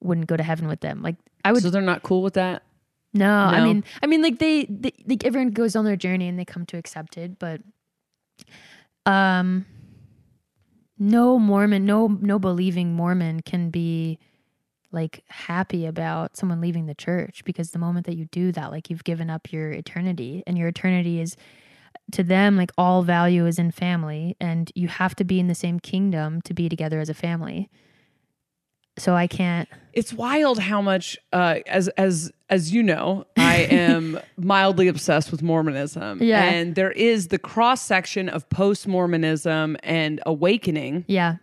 wouldn't go to heaven with them like I would so they're not cool with that. no, I mean I mean like they, they like everyone goes on their journey and they come to accept it but um no Mormon no no believing Mormon can be like happy about someone leaving the church because the moment that you do that like you've given up your eternity and your eternity is to them like all value is in family and you have to be in the same kingdom to be together as a family. So i can't it's wild how much uh as as as you know i am mildly obsessed with mormonism. Yeah. and there is the cross section of post-mormonism and awakening. Yeah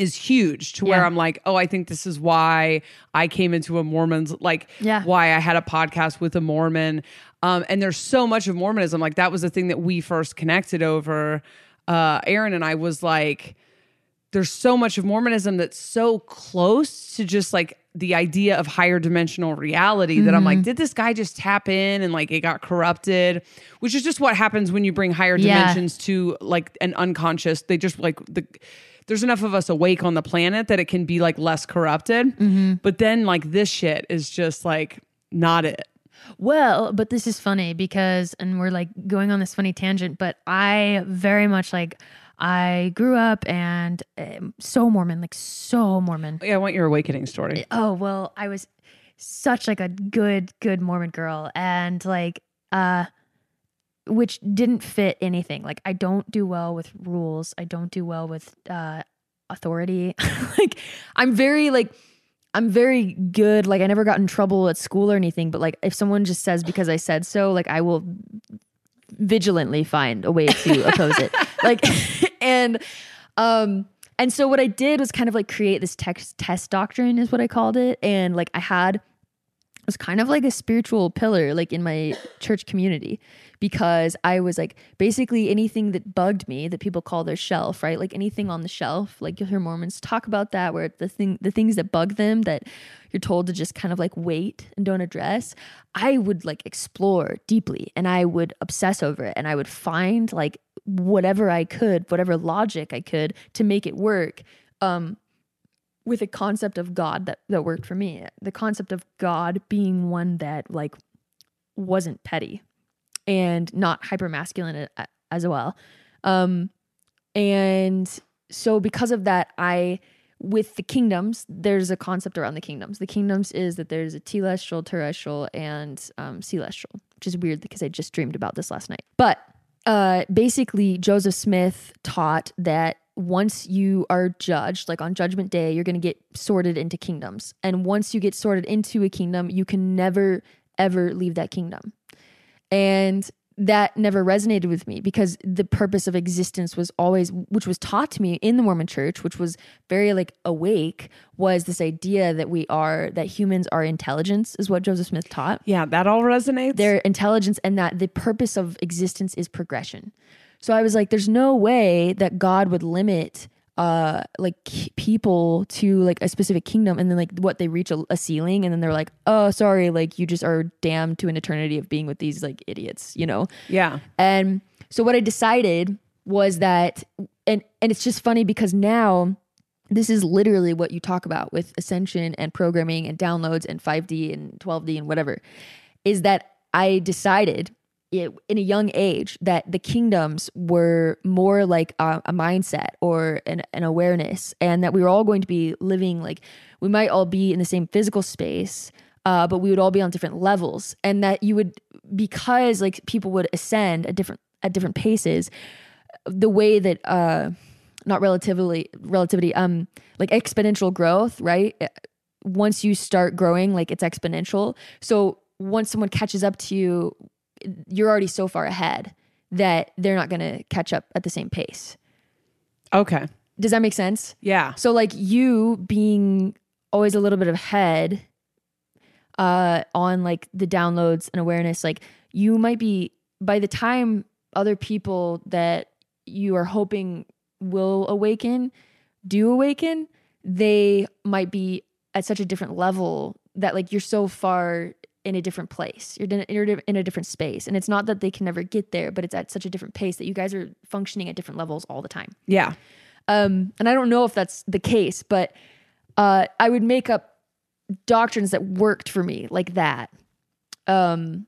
is huge to where Yeah. i'm like oh i think this is why i came into a mormon's like Yeah. why i had a podcast with a mormon um and there's so much of mormonism like that was the thing that we first connected over uh aaron and i was like there's so much of Mormonism that's so close to just like the idea of higher dimensional reality that I'm Mm-hmm. like, did this guy just tap in and like it got corrupted? Which is just what happens when you bring higher Yeah. dimensions to like an unconscious. They just like the there's enough of us awake on the planet that it can be like less corrupted. Mm-hmm. But then like this shit is just like not it. Well, but this is funny because, and we're like going on this funny tangent, but I very much like, I grew up and um, so Mormon, like so Mormon. Yeah, I want your awakening story. Oh, well, I was such like a good, good Mormon girl and like, uh, which didn't fit anything. Like, I don't do well with rules. I don't do well with, uh, authority. like, I'm very like, I'm very good. Like I never got in trouble at school or anything, but like if someone just says because I said so, like I will vigilantly find a way to oppose it. Like and um and so what I did was kind of like create this text test doctrine is what I called it. And like I had it was kind of like a spiritual pillar like in my church community because I was like basically anything that bugged me that people call their shelf, right? Like anything on the shelf, like you'll hear Mormons talk about that where the thing the things that bug them that you're told to just kind of like wait and don't address, I would like explore deeply and I would obsess over it and I would find like whatever I could, whatever logic I could to make it work. Um with a concept of God that that worked for me. The concept of God being one that like wasn't petty and not hyper masculine as well. Um and so because of that I with the kingdoms, there's a concept around the kingdoms. The kingdoms is that there's a telestial, terrestrial, and um, celestial, which is weird because I just dreamed about this last night. But uh, basically, Joseph Smith taught that once you are judged, like on Judgment Day, you're going to get sorted into kingdoms. And once you get sorted into a kingdom, you can never, ever leave that kingdom. And that never resonated with me because the purpose of existence was always which was taught to me in the mormon church which was very like awake was this idea that we are that humans are intelligence is what joseph smith taught. Yeah that all resonates. Their intelligence and that the purpose of existence is progression. So I was like, there's no way that God would limit uh like people to like a specific kingdom and then like what they reach a, a, ceiling and then they're like oh sorry like you just are damned to an eternity of being with these like idiots you know? Yeah. And so what i decided was that and and it's just funny because now this is literally what you talk about with ascension and programming and downloads and 5d and 12d and whatever is that i decided in a young age that the kingdoms were more like a, a mindset or an, an, awareness and that we were all going to be living like we might all be in the same physical space uh, but we would all be on different levels and that you would because like people would ascend at different at different paces the way that uh not relatively relativity um like exponential growth right once you start growing like it's exponential. So once someone catches up to you you're already so far ahead that they're not going to catch up at the same pace. Okay. Does that make sense? Yeah. So like you being always a little bit ahead uh on like the downloads and awareness like you might be by the time other people that you are hoping will awaken do awaken they might be at such a different level that like you're so far in a different place. You're in, you're in a different space. And it's not that they can never get there, but it's at such a different pace that you guys are functioning at different levels all the time. Yeah. Um, and I don't know if that's the case, but uh, I would make up doctrines that worked for me like that. Um,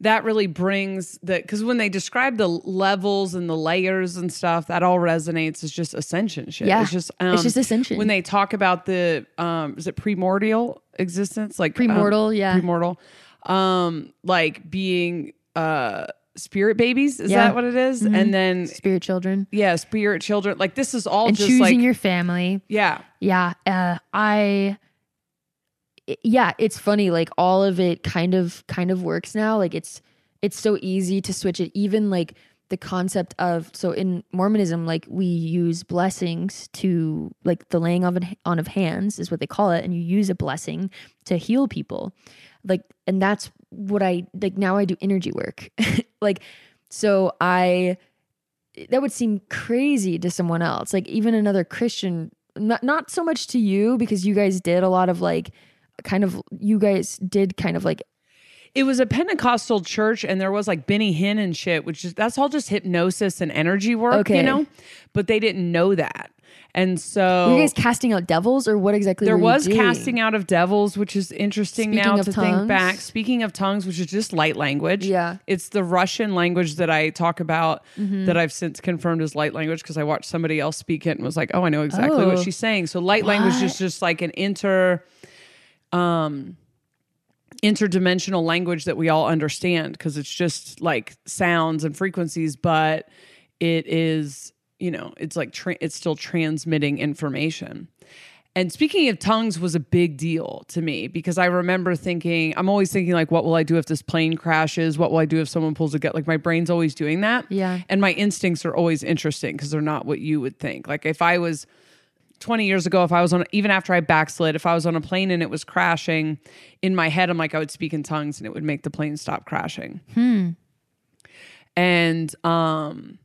that really brings the because when they describe the levels and the layers and stuff, that all resonates. It's just ascension shit. Yeah, it's just um, it's just ascension. When they talk about the um, is it primordial existence, like premortal, um, yeah, premortal, um, like being uh spirit babies is yeah. that what it is? Mm-hmm. and then spirit children yeah spirit children like this is all and just choosing like, your family yeah yeah uh, i yeah, it's funny. Like all of it kind of kind of works now. Like it's it's so easy to switch it. Even like the concept of so in Mormonism, like we use blessings to like the laying of an, on of hands is what they call it, and you use a blessing to heal people. Like, and that's what I like now. I do energy work. like, so I that would seem crazy to someone else. Like even another Christian, not not so much to you because you guys did a lot of like kind of you guys did kind of like it was a Pentecostal church and there was like Benny Hinn and shit, which is that's all just hypnosis and energy work, okay. you know? But they didn't know that. And so were you guys casting out devils or what exactly there was casting out of devils, which is interesting Speaking now to tongues. think back. Speaking of tongues, which is just light language. Yeah. It's the Russian language that I talk about mm-hmm. that I've since confirmed as light language because I watched somebody else speak it and was like, oh, I know exactly oh. what she's saying. So light what? language is just like an inter um interdimensional language that we all understand because it's just like sounds and frequencies but it is you know it's like tra- it's still transmitting information and speaking of tongues was a big deal to me because I remember thinking, I'm always thinking like, what will I do if this plane crashes? What will I do if someone pulls a gut? Like my brain's always doing that. Yeah. And my instincts are always interesting because they're not what you would think. Like if I was 20 years ago, if I was on, even after I backslid, if I was on a plane and it was crashing, in my head, I'm like, I would speak in tongues and it would make the plane stop crashing. And um,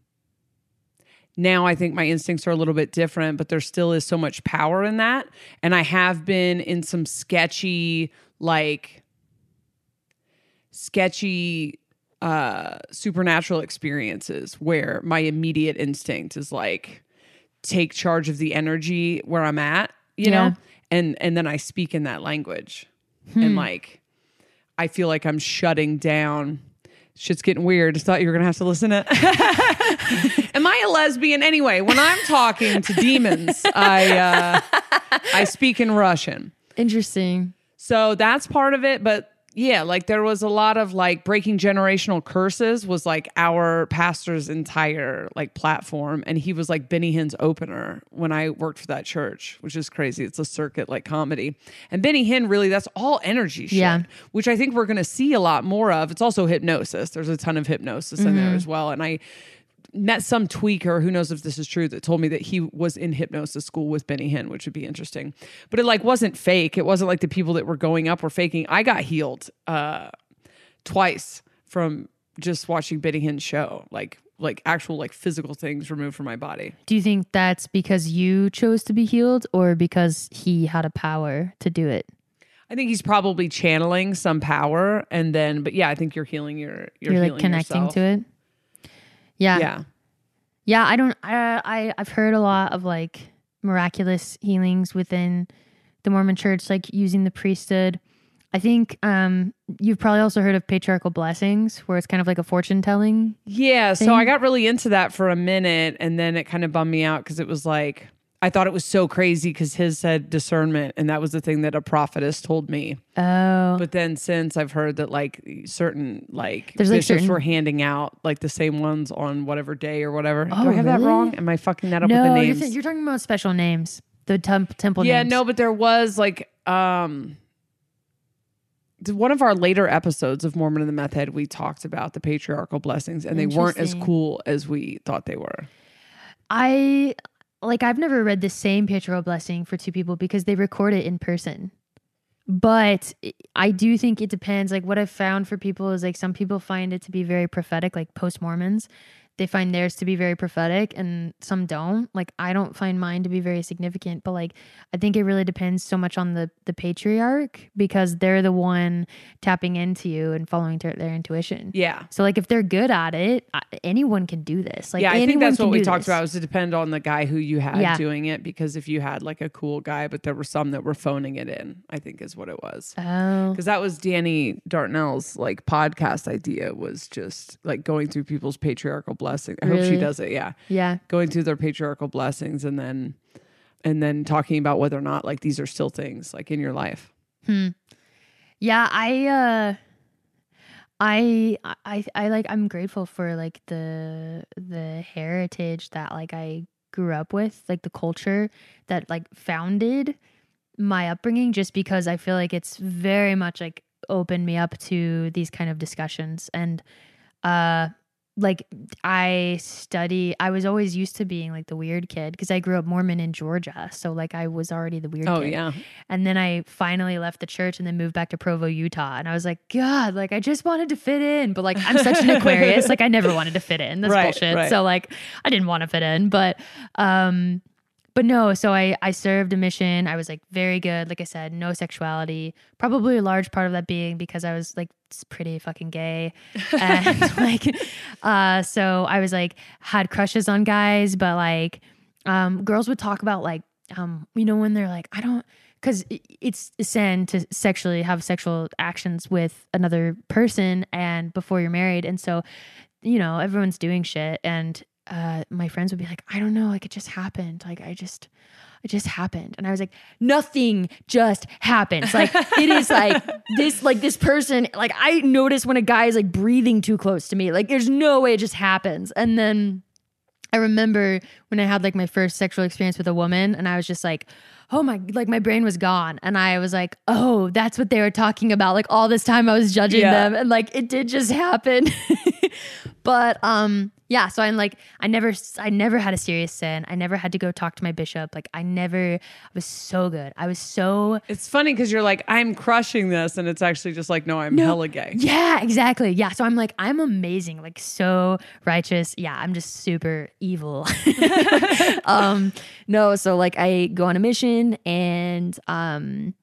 now I think my instincts are a little bit different, but there still is so much power in that. And I have been in some sketchy, like, sketchy uh supernatural experiences where my immediate instinct is like take charge of the energy where I'm at, you Yeah. know? And and then I speak in that language. And like I feel like I'm shutting down. Shit's getting weird. I thought you were gonna have to listen to Am I a lesbian? Anyway, when I'm talking to demons, I uh I speak in Russian. Interesting. So that's part of it. But yeah, like there was a lot of like breaking generational curses was like our pastor's entire like platform. And he was like Benny Hinn's opener when I worked for that church, which is crazy. It's a circuit like comedy. And Benny Hinn really, that's all energy shit, Yeah. which I think we're going to see a lot more of. It's also hypnosis. There's a ton of hypnosis in there mm-hmm. as well. And I, met some tweaker who knows if this is true that told me that he was in hypnosis school with Benny Hinn, which would be interesting. But it like wasn't fake. It wasn't like the people that were going up were faking. I got healed uh twice from just watching Benny Hinn's show. Like like actual like physical things removed from my body. Do you think that's because you chose to be healed or because he had a power to do it? I think he's probably channeling some power and then but yeah, I think you're healing your you're, You're like connecting yourself. to it. Yeah. Yeah. Yeah, I don't. I, I I've heard a lot of like miraculous healings within the Mormon Church, like using the priesthood. I think um, you've probably also heard of patriarchal blessings, where it's kind of like a fortune telling. Yeah, so. I got really into that for a minute and then it kind of bummed me out because it was like I thought it was so crazy because his said discernment and that was the thing that a prophetess told me. Oh, But then since I've heard that like certain like There's, like, bishops certain- were handing out like the same ones on whatever day or whatever. Do Oh, I have that wrong? Am I fucking that up with no, the you're, th- you're talking about special names, the temp- temple yeah, names. no, but there was like um one of our later episodes of Mormon and the Meth Head, we talked about the patriarchal blessings, and they weren't as cool as we thought they were. I like I've never read the same patriarchal blessing for two people because they record it in person. But I do think it depends. Like what I've found for people is like some people find it to be very prophetic, like post Mormons. They find theirs to be very prophetic and some don't. Like I don't find mine to be very significant, but like I think it really depends so much on the the patriarch because they're the one tapping into you and following their, their intuition. Yeah. So like if they're good at it, anyone can do this. Like yeah, I think that's what we talked this. about was to depend on the guy who you had Yeah. doing it because if you had like a cool guy, but there were some that were phoning it in, I think is what it was. Oh. Because that was Danny Dartnell's like podcast idea was just like going through people's patriarchal blessings. I hope she does it. Yeah. Yeah. Going through their patriarchal blessings and then and then talking about whether or not like these are still things like in your life. Hmm. Yeah, I uh I I I like I'm grateful for like the the heritage that like I grew up with, like the culture that like founded my upbringing just because I feel like it's very much like opened me up to these kind of discussions and uh like I study I was always used to being like the weird kid because I grew up Mormon in Georgia so like I was already the weird Oh kid. yeah. And then I finally left the church and then moved back to Provo, Utah. And I was like, God, like I just wanted to fit in. But like I'm such an Aquarius. Like I never wanted to fit in. That's Right, bullshit. right. So like I didn't want to fit in. But um but no, so I I served a mission. I was like very good. Like I said, no sexuality. Probably a large part of that being because I was like pretty fucking gay. And like uh so I was like had crushes on guys, but like um girls would talk about like um you know when they're like I don't because it's a sin to sexually have sexual actions with another person and before you're married and so you know everyone's doing shit and uh my friends would be like i don't know like it just happened like i just it just happened and i was like nothing just happens like it is like this like this person like i notice when a guy is like breathing too close to me like there's no way it just happens and then I remember when I had like my first sexual experience with a woman and I was just like, oh my, like my brain was gone. And I was like, oh, that's what they were talking about. Like all this time I was judging Yeah. them and like it did just happen. but um, yeah, so I'm like, I never, I never had a serious sin. I never had to go talk to my bishop. Like, I never, I was so good. I was so, It's funny because you're like, I'm crushing this, and it's actually just like, no, I'm hella gay. yeah, exactly. Yeah. So I'm like, I'm amazing, like so righteous. Yeah, I'm just super evil. um, no, so like I go on a mission and um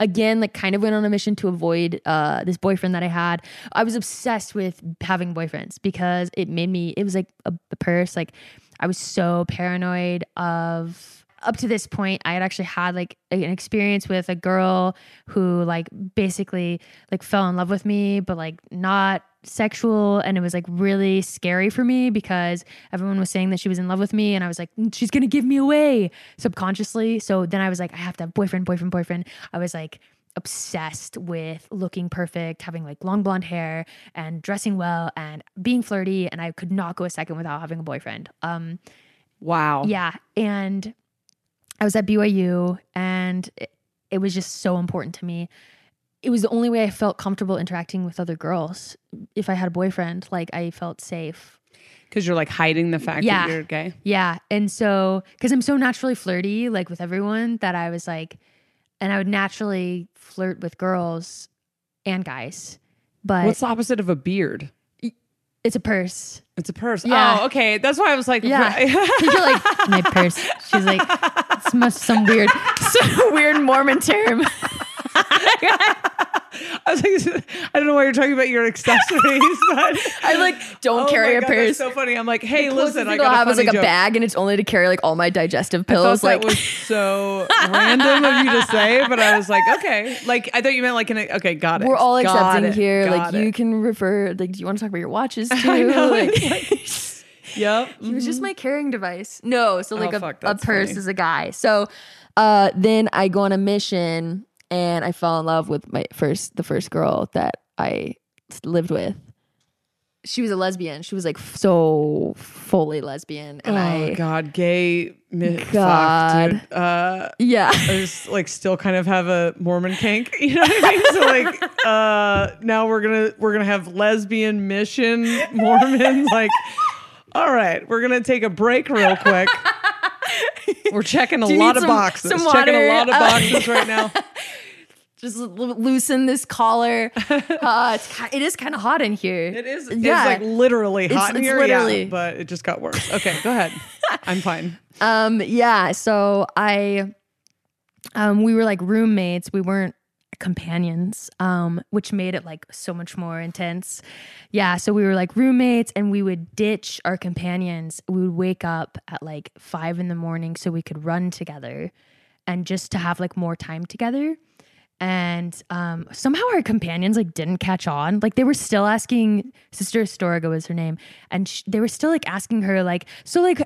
again like kind of went on a mission to avoid uh this boyfriend that I had. I was obsessed with having boyfriends because it made me it was like a, a purse. Like I was so paranoid of up to this point I had actually had like an experience with a girl who like basically like fell in love with me but like not sexual and it was like really scary for me because everyone was saying that she was in love with me and I was like "Mm, she's going to give me away subconsciously so then I was like I have to have boyfriend boyfriend boyfriend I was like obsessed with looking perfect having like long blonde hair and dressing well and being flirty and I could not go a second without having a boyfriend um Wow. yeah. And I was at BYU and it, it was just so important to me. It was the only way I felt comfortable interacting with other girls. If I had a boyfriend, like I felt safe. Because you're like hiding the fact Yeah. that you're gay. Yeah. And so, because I'm so naturally flirty, like with everyone, that I was like, and I would naturally flirt with girls and guys. But What's the opposite of a beard? it's a purse. It's a purse. Yeah. Oh, okay. That's why I was like, Yeah. You're like, my purse. She's like, it's must some weird, some weird Mormon term. I was like, I don't know why you're talking about your accessories, but I like don't Oh carry my a God, purse. That's so funny. I'm like, hey, listen, I got I'll a have is funny like a bag, and it's only to carry like all my digestive pills. Like, that was so random of you to say, but I was like, okay. Like I thought you meant like an okay, got it. we're all Got accepting it. here. Got like it. you can refer. Like, do you want to talk about your watches too? I know, Like, Yep. It was just my carrying device. No, so like Oh, a, fuck, a purse funny. is a guy. So uh, then I go on a mission and I fell in love with my first the first girl that I lived with. She was a lesbian. She was like so fully lesbian, and oh I God, gay. God. Fuck, dude. Uh, yeah. I just like still kind of have a Mormon kink, you know what I mean? So like, uh, now we're gonna we're gonna have lesbian mission Mormon. Like, all right, we're gonna take a break real quick. We're checking a lot of some- boxes. some checking a lot of Uh, boxes right now. Just loosen this collar. Uh, it's, it is kind of hot in here. It is. Yeah. It's like literally hot in it's here. literally- yeah, but it just got worse. Okay, go ahead. I'm fine. Um, yeah. So I, um, we were like roommates. We weren't companions, um, which made it like so much more intense. Yeah. So we were like roommates, and we would ditch our companions. We would wake up at like five in the morning so we could run together, and just to have like more time together. And um, somehow our companions like didn't catch on. Like they were still asking Sister Astorga was her name, and sh- they were still like asking her like, so like,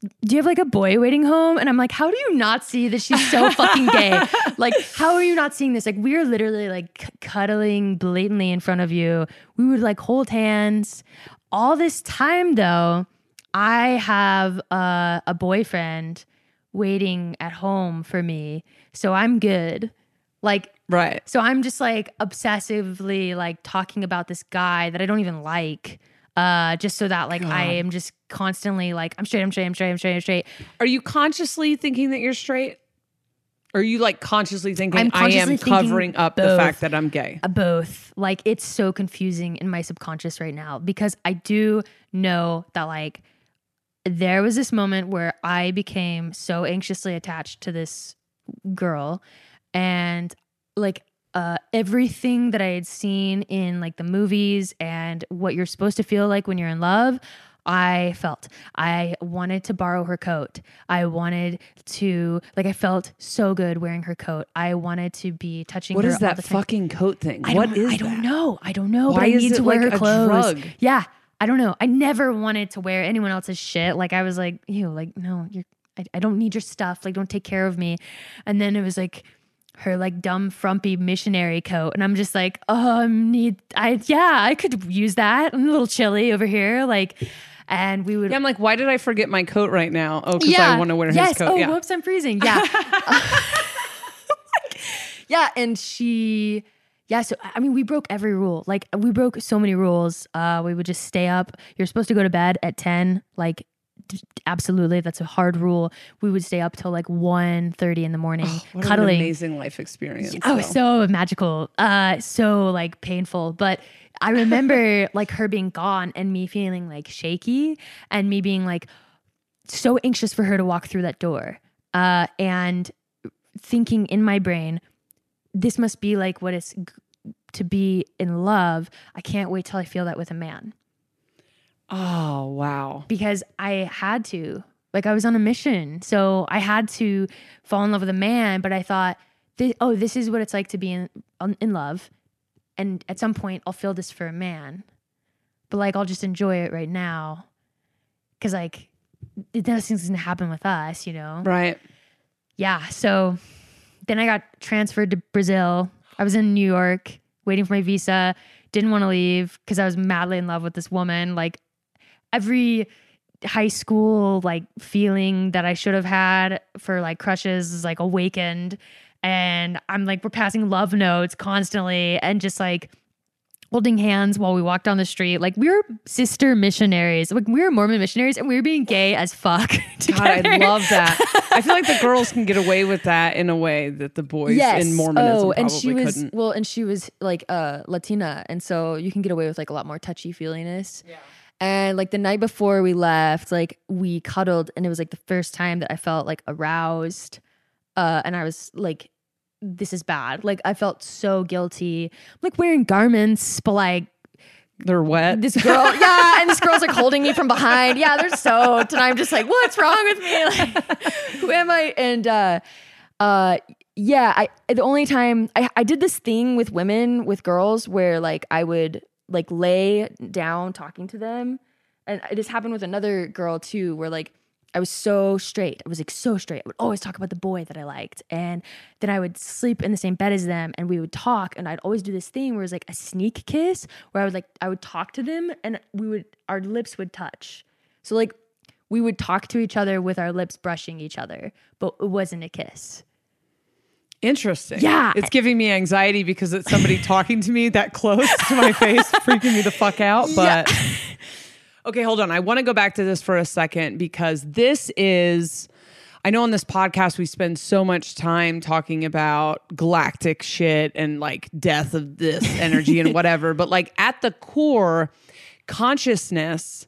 do you have like a boy waiting home? And I'm like, how do you not see that she's so fucking gay? Like, how are you not seeing this? Like, we're literally like c- cuddling blatantly in front of you. We would like hold hands. All this time though, I have uh, a boyfriend waiting at home for me, so I'm good. Like, Right. so I'm just like obsessively like talking about this guy that I don't even like. Uh, just so that like I am just constantly like I'm straight, I'm straight, I'm straight, I'm straight, I'm straight. Are you consciously thinking that you're straight? Or are you like consciously thinking I'm I am covering up the fact that I'm gay? Uh, both. Like it's so confusing in my subconscious right now because I do know that like there was this moment where I became so anxiously attached to this girl and like uh, everything that I had seen in like the movies and what you're supposed to feel like when you're in love, I felt. I wanted to borrow her coat. I wanted to like I felt so good wearing her coat. I wanted to be touching What her is all that the time. fucking coat thing? I What I don't that? know. I don't know. but Why I is need it to wear like her a clothes. drug? Yeah. I don't know. I never wanted to wear anyone else's shit. Like I was like, ew, like, no, you're I, I don't need your stuff. Like, don't take care of me. And then it was like her like dumb frumpy missionary coat. And I'm just like, oh, I need I yeah, I could use that. I'm a little chilly over here. Like and we would Yeah, I'm like, why did I forget my coat right now? Oh, because I want to wear yes. his coat. Oh, yeah. whoops, I'm freezing. Yeah. yeah, and she Yeah, so I mean, we broke every rule. Like we broke so many rules. Uh, we would just stay up. You're supposed to go to bed at ten. Like, d- absolutely, that's a hard rule. We would stay up till like 1.30 in the morning, What an cuddling. amazing life experience. Oh, though. so magical. Uh, so like painful. But I remember like her being gone and me feeling like shaky and me being like so anxious for her to walk through that door. Uh, and thinking in my brain, this must be like what it's g- to be in love. I can't wait till I feel that with a man Oh wow. because I had to. Like I was on a mission. So I had to fall in love with a man, but I thought, this, oh, this is what it's like to be in, in love. And at some point, I'll feel this for a man. But like, I'll just enjoy it right now. Cause like, it doesn't happen with us, you know? Right. Yeah. So then I got transferred to Brazil. I was in New York waiting for my visa. Didn't want to leave because I was madly in love with this woman. Like every high school like feeling that I should have had for like crushes is like awakened. And I'm like, we're passing love notes constantly and just like holding hands while we walked down the street. Like we were sister missionaries. Like we were Mormon missionaries and we were being gay as fuck. God, I love that. I feel like the girls can get away with that in a way that the boys in Mormonism Oh, probably and she was couldn't. well, and she was like uh Latina, and so you can get away with like a lot more touchy feeliness. Yeah. And like the night before we left, like we cuddled, and it was like the first time that I felt like aroused. Uh, and I was like, "This is bad." Like I felt so guilty. I'm like wearing garments, but like They're wet. this girl, yeah, and this girl's like holding me from behind. Yeah, they're soaked, and I'm just like, what's wrong with me? Like, who am I? And uh, uh, yeah, I the only time I I did this thing with women with girls where like I would like lay down talking to them, and this happened with another girl too, where like. I was so straight. I was like so straight. I would always talk about the boy that I liked. And then I would sleep in the same bed as them and we would talk. And I'd always do this thing where it was like a sneak kiss where I would like, I would talk to them and we would, our lips would touch. So like we would talk to each other with our lips brushing each other, but it wasn't a kiss. Interesting. Yeah. It's giving me anxiety because it's somebody talking to me that close to my face, freaking me the fuck out. But okay, hold on. I want to go back to this for a second because this is. I know on this podcast we spend so much time talking about galactic shit and like death of this energy and whatever, but like at the core, consciousness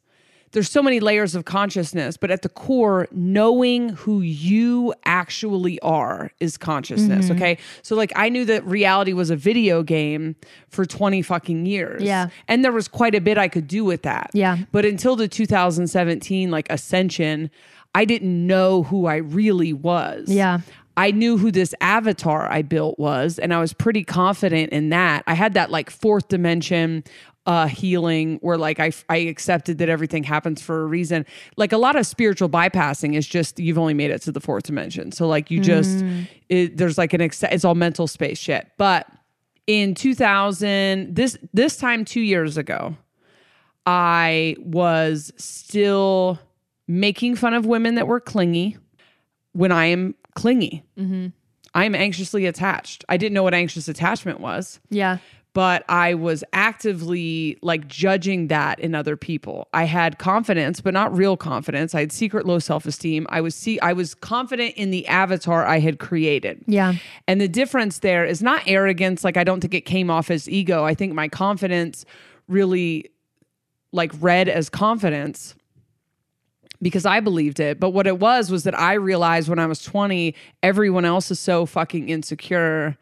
there's so many layers of consciousness, but at the core, knowing who you actually are is consciousness. Mm-hmm. Okay. So, like, I knew that reality was a video game for 20 fucking years. Yeah. And there was quite a bit I could do with that. Yeah. But until the 2017, like, ascension, I didn't know who I really was. Yeah. I knew who this avatar I built was, and I was pretty confident in that. I had that like fourth dimension uh healing where like I I accepted that everything happens for a reason. Like a lot of spiritual bypassing is just you've only made it to the fourth dimension. So like you just it, there's like an ex- it's all mental space shit. But in 2000 this this time 2 years ago, I was still making fun of women that were clingy when I am clingy. Mm-hmm. I'm anxiously attached. I didn't know what anxious attachment was, Yeah. but I was actively like judging that in other people. I had confidence, but not real confidence. I had secret low self-esteem. I was see I was confident in the avatar I had created. Yeah. And the difference there is not arrogance. Like, I don't think it came off as ego. I think my confidence really, like, read as confidence because I believed it. But what it was was that I realized when I was 20, everyone else is so fucking insecure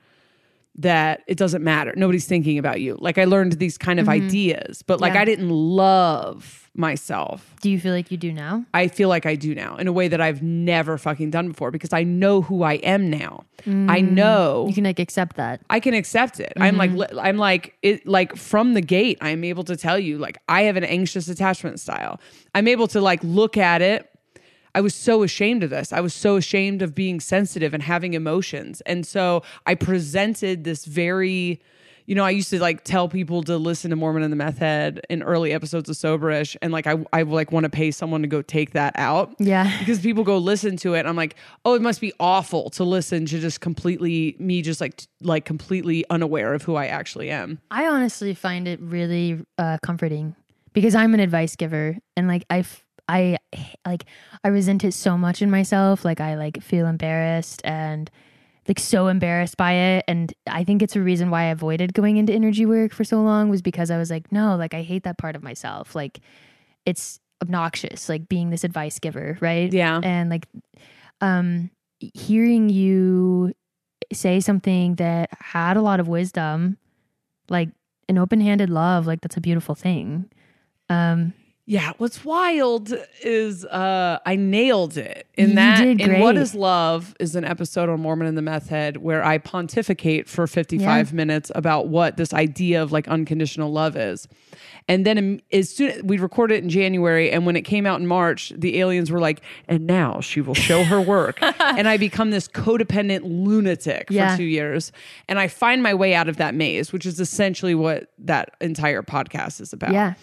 that it doesn't matter. Nobody's thinking about you. Like, I learned these kind of mm-hmm. ideas, but like, Yeah. I didn't love myself. Do you feel like you do now? I feel like I do now in a way that I've never fucking done before because I know who I am now. I mm. know You can like accept that. I can accept it. I'm like mm-hmm. I'm like it like from the gate I'm able to tell you like I have an anxious attachment style. I'm able to like look at it. I was so ashamed of this. I was so ashamed of being sensitive and having emotions. And so I presented this very you know, I used to like tell people to listen to Mormon and the Meth Head in early episodes of Soberish, and like I, I like want to pay someone to go take that out. Yeah. because people go listen to it. And I'm like, oh, it must be awful to listen to just completely me, just like like completely unaware of who I actually am. I honestly find it really uh, comforting because I'm an advice giver and like I f- I like I resent it so much in myself. Like I like feel embarrassed and like so embarrassed by it. And I think it's a reason why I avoided going into energy work for so long was because I was like no like I hate that part of myself. Like it's obnoxious like being this advice giver right? Yeah. and like um hearing you say something that had a lot of wisdom like an open-handed love like that's a beautiful thing. Um Yeah, what's wild is uh I nailed it in You that in What is Love is an episode on Mormon and the Meth Head where I pontificate for 55 minutes about what this idea of like unconditional love is. And then as soon as we recorded it in January and when it came out in March, the aliens were like, and now she will show her work. and I become this codependent lunatic Yeah. for two years. And I find my way out of that maze, which is essentially what that entire podcast is about yeah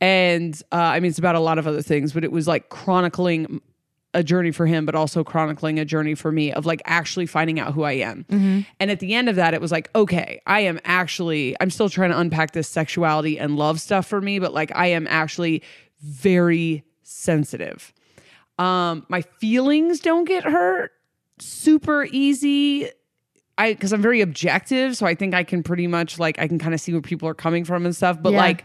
and uh, I mean it's about a lot of other things, but it was like chronicling a journey for him, but also chronicling a journey for me of like actually finding out who I am. And at the end of that, it was like, okay, I am actually, I'm still trying to unpack this sexuality and love stuff for me, but like I am actually very sensitive. Um, my feelings don't get hurt super easy. I because I'm very objective, so I think I can pretty much like I can kind of see where people are coming from and stuff. But Yeah. like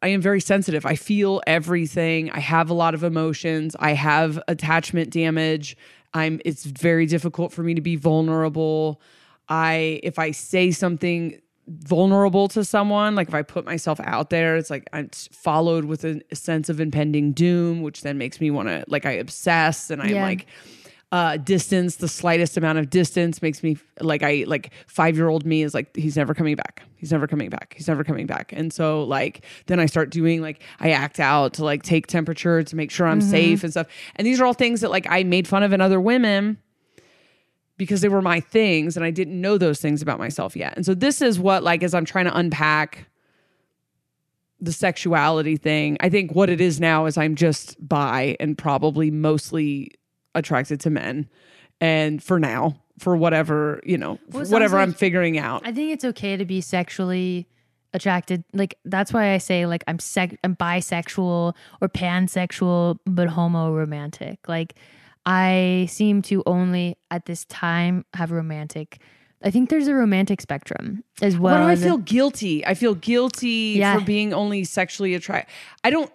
I am very sensitive. I feel everything. I have a lot of emotions. I have attachment damage. I'm it's very difficult for me to be vulnerable. I if I say something vulnerable to someone, like if I put myself out there, it's like I'm followed with a, sense of impending doom, which then makes me want to like I obsess and I'm Yeah. like uh distance the slightest amount of distance makes me like i like five year old me is like he's never coming back. He's never coming back. He's never coming back. And so like then i start doing like i act out to like take temperature to make sure i'm safe and stuff. And these are all things that like i made fun of in other women because they were my things and i didn't know those things about myself yet. And so this is what like as i'm trying to unpack the sexuality thing i think what it is now is i'm just bi and probably mostly attracted to men and for now for whatever you know Well, whatever like- i'm figuring out I think it's okay to be sexually attracted. Like that's why I say like I'm sec I'm bisexual or pansexual but homo romantic. Like I seem to only at this time have romantic. I think there's a romantic spectrum as well. Why do I feel guilty? I feel guilty Yeah. for being only sexually attracted. I don't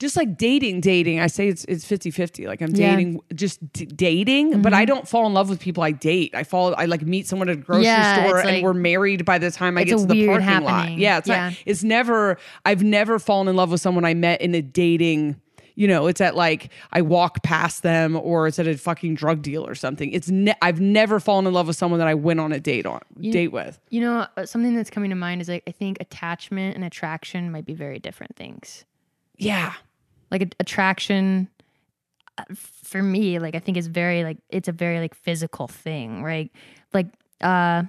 just like dating, dating. I say it's it's 50-50. Like I'm Yeah. Mm-hmm. dating just d- dating, but I don't fall in love with people I date. I fall I like meet someone at a grocery Yeah, store and like- we're married by the time I get to the parking lot. Yeah, it's Yeah. not it's never I've never fallen in love with someone I met in a dating you know, it's at like I walk past them or it's at a fucking drug deal or something. It's ne- I've never fallen in love with someone that I went on a date on date with. You know, uh, something that's coming to mind is like I think attachment and attraction might be very different things. Yeah. Like a- attraction uh, for me, like I think is very like it's a very like physical thing, right? Like uh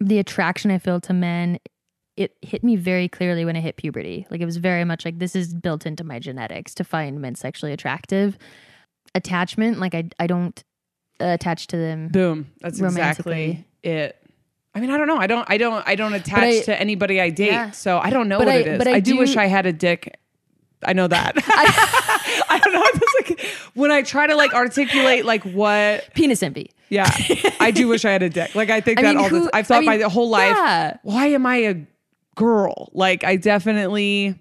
the attraction I feel to men it hit me very clearly when I hit puberty. Like it was very much like this is built into my genetics to find men sexually attractive. Attachment, like I I don't attach to them. Boom. That's exactly it. I mean, I don't know. I don't. I don't. I don't attach I- to anybody I date. Yeah. So I don't know But what I- it is. but I, I do, do- wish I had a dick. I know that. I don't know. It's like when I try to like articulate like what. Penis envy. Yeah, I do wish I had a dick. Like I think I that mean, all who- this. I've thought I my mean, whole life. yeah. Why am I a girl? Like I definitely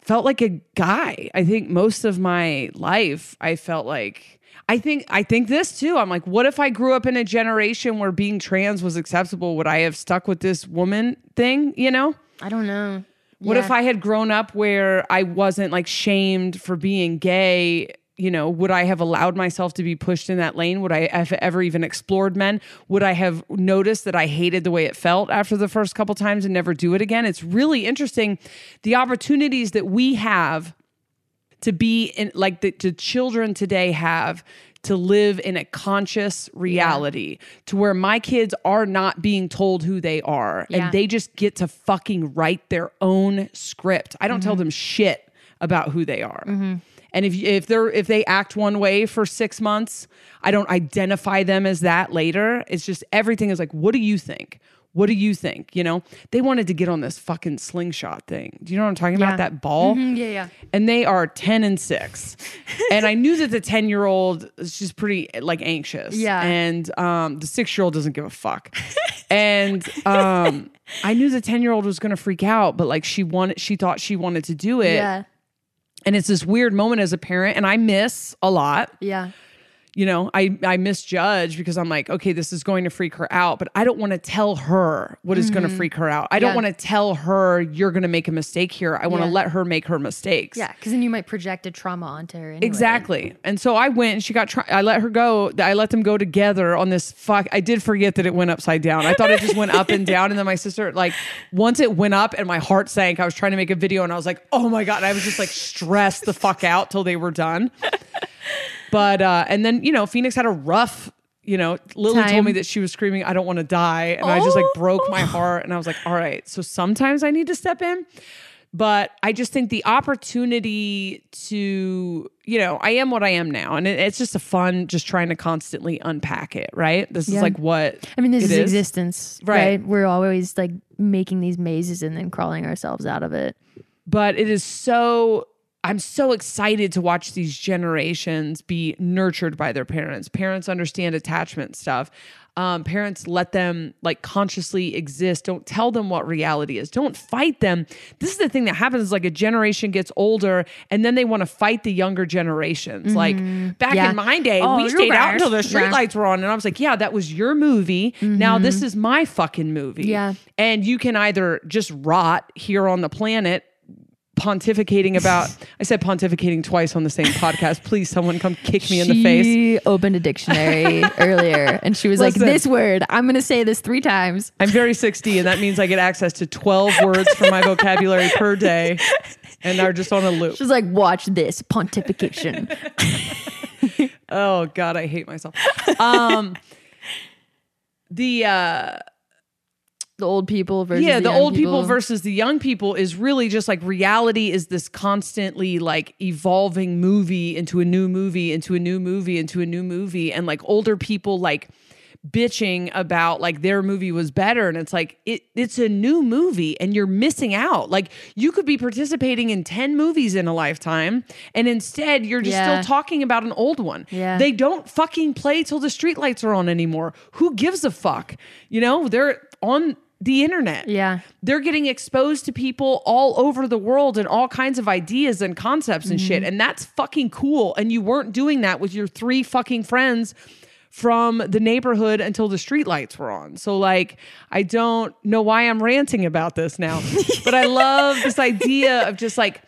felt like a guy. I think most of my life I felt like I think I think this too. I'm like, what if I grew up in a generation where being trans was acceptable? Would I have stuck with this woman thing? You know? I don't know. What if I had grown up where I wasn't like shamed for being gay? You know, would I have allowed myself to be pushed in that lane? Would I have ever even explored men? Would I have noticed that I hated the way it felt after the first couple times and never do it again? It's really interesting the opportunities that we have to be in like the, the children today have to live in a conscious reality to where my kids are not being told who they are Yeah. and they just get to fucking write their own script. I don't Mm-hmm. tell them shit about who they are. And if if they're if they act one way for 6 months, I don't identify them as that later. It's just everything is like what do you think? What do you think? You know, they wanted to get on this fucking slingshot thing. Do you know what I'm talking Yeah. about? That ball? Mm, yeah, yeah. and they are 10 and 6 and i knew that the 10 year old is just pretty like anxious Yeah. and um, the 6 year old doesn't give a fuck and um, i knew the 10 year old was gonna freak out but like she wanted she thought she wanted to do it Yeah. and it's this weird moment as a parent and i miss a lot Yeah. You know i i misjudge because i'm like okay this is going to freak her out but i don't want to tell her what is going to freak her out i don't Mm-hmm. Want to tell her you're going to make a mistake here i want to Yeah. let her make her mistakes Yeah. Because then you might project a trauma onto her. Anyway. Exactly. And so I went and she got, try- I let her go. I let them go together on this fuck. I did forget that it went upside down. I thought it just went up and down. And then my sister, like, once it went up and my heart sank, I was trying to make a video and I was like, oh my God. I was just like stressed the fuck out till they were done. But, uh, and then, you know, Phoenix had a rough, you know, Lily Time. told me that she was screaming, I don't want to die. And I just like Oh. broke my heart. And I was like, all right. So sometimes I need to step in but I just think the opportunity to, you know, I am what I am now, and it, it's just a fun, just trying to constantly unpack it. Right? This Yeah. is like what I mean, this it is existence, Right. right. We're always like making these mazes and then crawling ourselves out of it. but it is so. I'm so excited to watch these generations be nurtured by their parents. Parents understand attachment stuff. Um, parents let them like consciously exist. Don't tell them what reality is. Don't fight them. This is the thing that happens is like a generation gets older and then they want to fight the younger generations. Like back Yeah. in my day, Oh, we stayed out until the Yeah. streetlights were on. And I was like, yeah, that was your movie. Now this is my fucking movie. Yeah. And you can either just rot here on the planet pontificating about I said pontificating twice on the same podcast. Please someone come kick me in the face. She opened a dictionary earlier and she was Listen. like, "This word, I'm going to say this three times." I'm very 60 and that means I get access to 12 words from my vocabulary per day and are just on a loop. She's like, "Watch this pontification." Oh god, I hate myself. Um the uh the old people versus yeah, the, young old people. versus the young people is really just like reality is this constantly like evolving movie into a new movie, into a new movie, into a new movie. And like older people like bitching about like their movie was better. And it's like it it's a new movie and you're missing out. Like you could be participating in 10 movies in a lifetime, and instead you're just Yeah. still talking about an old one. Yeah. They don't fucking play till the streetlights are on anymore. Who gives a fuck? You know, they're on the internet. Yeah. They're getting exposed to people all over the world and all kinds of ideas and concepts and shit. Mm-hmm. And that's fucking cool. And you weren't doing that with your three fucking friends from the neighborhood until the streetlights were on. So like I don't know why I'm ranting about this now. but I love this idea of just like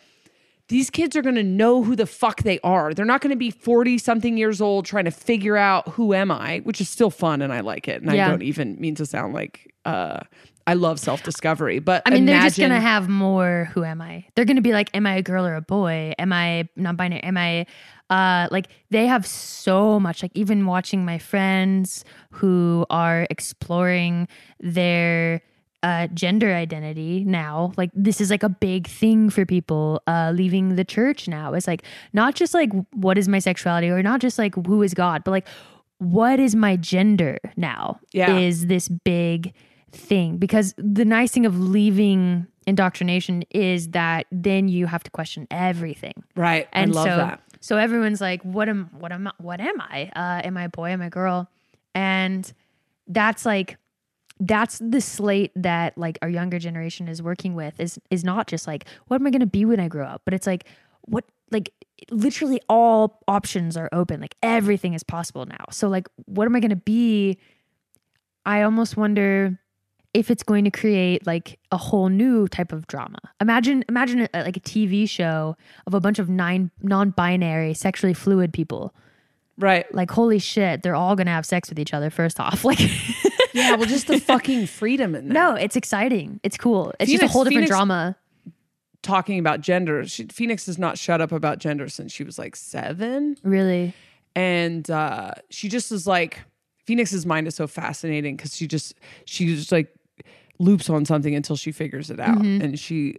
these kids are going to know who the fuck they are. They're not going to be 40 something years old trying to figure out who am I, which is still fun and I like it. And I don't even mean to sound like uh I love self-discovery, but I mean, they're just gonna have more. Who am I? They're gonna be like, am I a girl or a boy? Am I non-binary? Am I uh like they have so much. Like even watching my friends who are exploring their uh, gender identity now. Like this is like a big thing for people uh, leaving the church now. It's like not just like what is my sexuality or not just like who is God, but like what is my gender now? Yeah. Is this big thing because the nice thing of leaving indoctrination is that then you have to question everything. right. And I love so that. so everyone's like what am what am I, what am I? Uh am I a boy, am I a girl? And that's like that's the slate that like our younger generation is working with is is not just like what am I going to be when I grow up, but it's like what like literally all options are open. Like everything is possible now. So like what am I going to be? I almost wonder if it's going to create like a whole new type of drama. Imagine imagine a, like a TV show of a bunch of nine non-binary sexually fluid people. Right. Like holy shit, they're all going to have sex with each other first off. Like Yeah, well just the fucking freedom in that. no, it's exciting. It's cool. It's just a whole different Phoenix- drama. talking about gender. She, Phoenix has not shut up about gender since she was like 7. Really. and uh, she just is like Phoenix's mind is so fascinating because she just she just like loops on something until she figures it out, mm-hmm. and she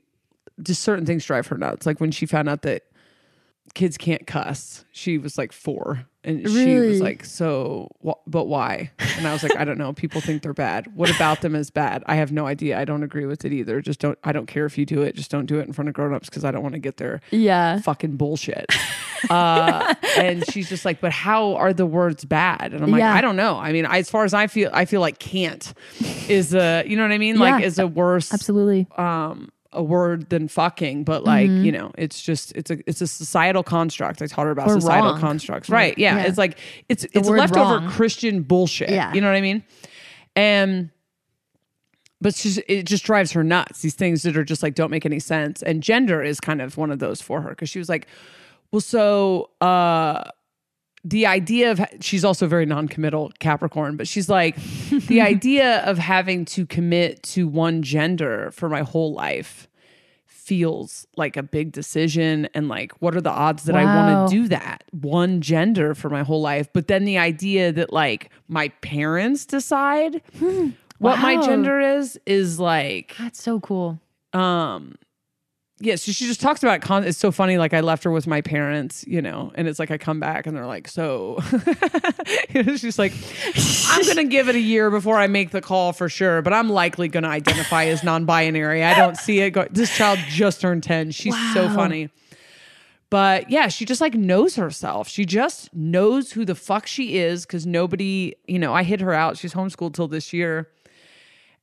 just certain things drive her nuts. Like when she found out that kids can't cuss, she was like four, and she was like, "So, wh- but why?" And I was like, "I don't know. People think they're bad. What about them is bad? I have no idea. I don't agree with it either. Just don't. I don't care if you do it. Just don't do it in front of grown-ups because I don't want to get their Yeah. fucking bullshit." uh, and she's just like, "But how are the words bad?" And I'm like, Yeah. "I don't know. I mean, as far as I feel, I feel like can't is a, you know what I mean? Like is a worse Absolutely. um a word than fucking but like Mm-hmm. you know it's just it's a it's a societal construct i taught her about Or societal wrong. constructs right yeah, Yeah. it's like it's it's word leftover wrong. christian bullshit Yeah. you know what i mean and but she's, it just drives her nuts these things that are just like don't make any sense and gender is kind of one of those for her because she was like well so uh the idea of she's also very non-committal capricorn but she's like the idea of having to commit to one gender for my whole life feels like a big decision. And like what are the odds that i want to do that? One gender for my whole life. But then the idea that like my parents decide what my gender is is like That's so cool. um yeah so she just talks about it con- it's so funny like i left her with my parents you know and it's like i come back and they're like so you know, she's like i'm gonna give it a year before i make the call for sure but i'm likely gonna identify as non-binary. I don't see it go this child just turned 10 she's so funny. But yeah, she just like knows herself. She just knows who the fuck she is because nobody, you know, I hid her out. She's homeschooled till this year